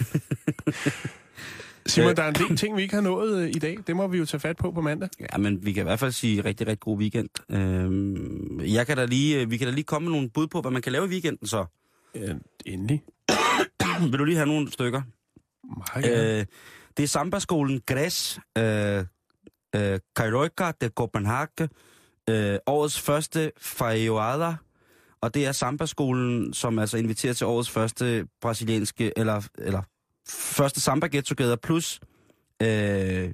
Simon, Øh. der er en del ting, vi ikke har nået øh, i dag. Det må vi jo tage fat på på mandag. Ja, men vi kan i hvert fald sige rigtig, rigtig god weekend. Øhm, jeg kan da lige, øh, vi kan da lige komme med nogle bud på, hvad man kan lave i weekenden så. Ja, endelig. Vil du lige have nogle stykker? Gerne. Øh, det er sambaskolen Græs, øh, øh, Kairoika de Copenhagen, øh, årets første Fajoada, og det er sambaskolen, som altså inviterer til årets første brasilianske, eller, eller første Samba Get Together, plus øh,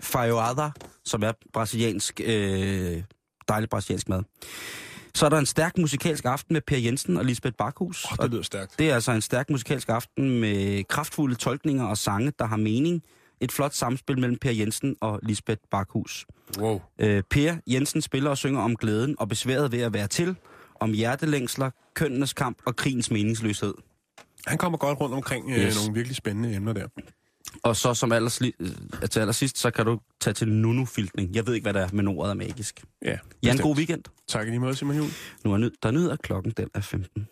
Fajoada, som er brasiliansk, øh, dejlig brasiliansk mad. Så er der en stærk musikalsk aften med Per Jensen og Lisbeth Bakhus. Oh, det lyder stærkt. Det er altså en stærk musikalsk aften med kraftfulde tolkninger og sange, der har mening. Et flot samspil mellem Per Jensen og Lisbeth Bakhus. Wow. Øh, per Jensen spiller og synger om glæden og besværet ved at være til, om hjertelængsler, kønnenes kamp og krigens meningsløshed. Han kommer godt rundt omkring øh, Yes. nogle virkelig spændende emner der. Og så som allersli- øh, til allersidst, så kan du tage til Nunu-filtning. Jeg ved ikke, hvad det er, men ordet er magisk. Ja, bestemt. god weekend. Tak i lige måde, Simon Juhl. Nu er nød, der nyder klokken, den er 15.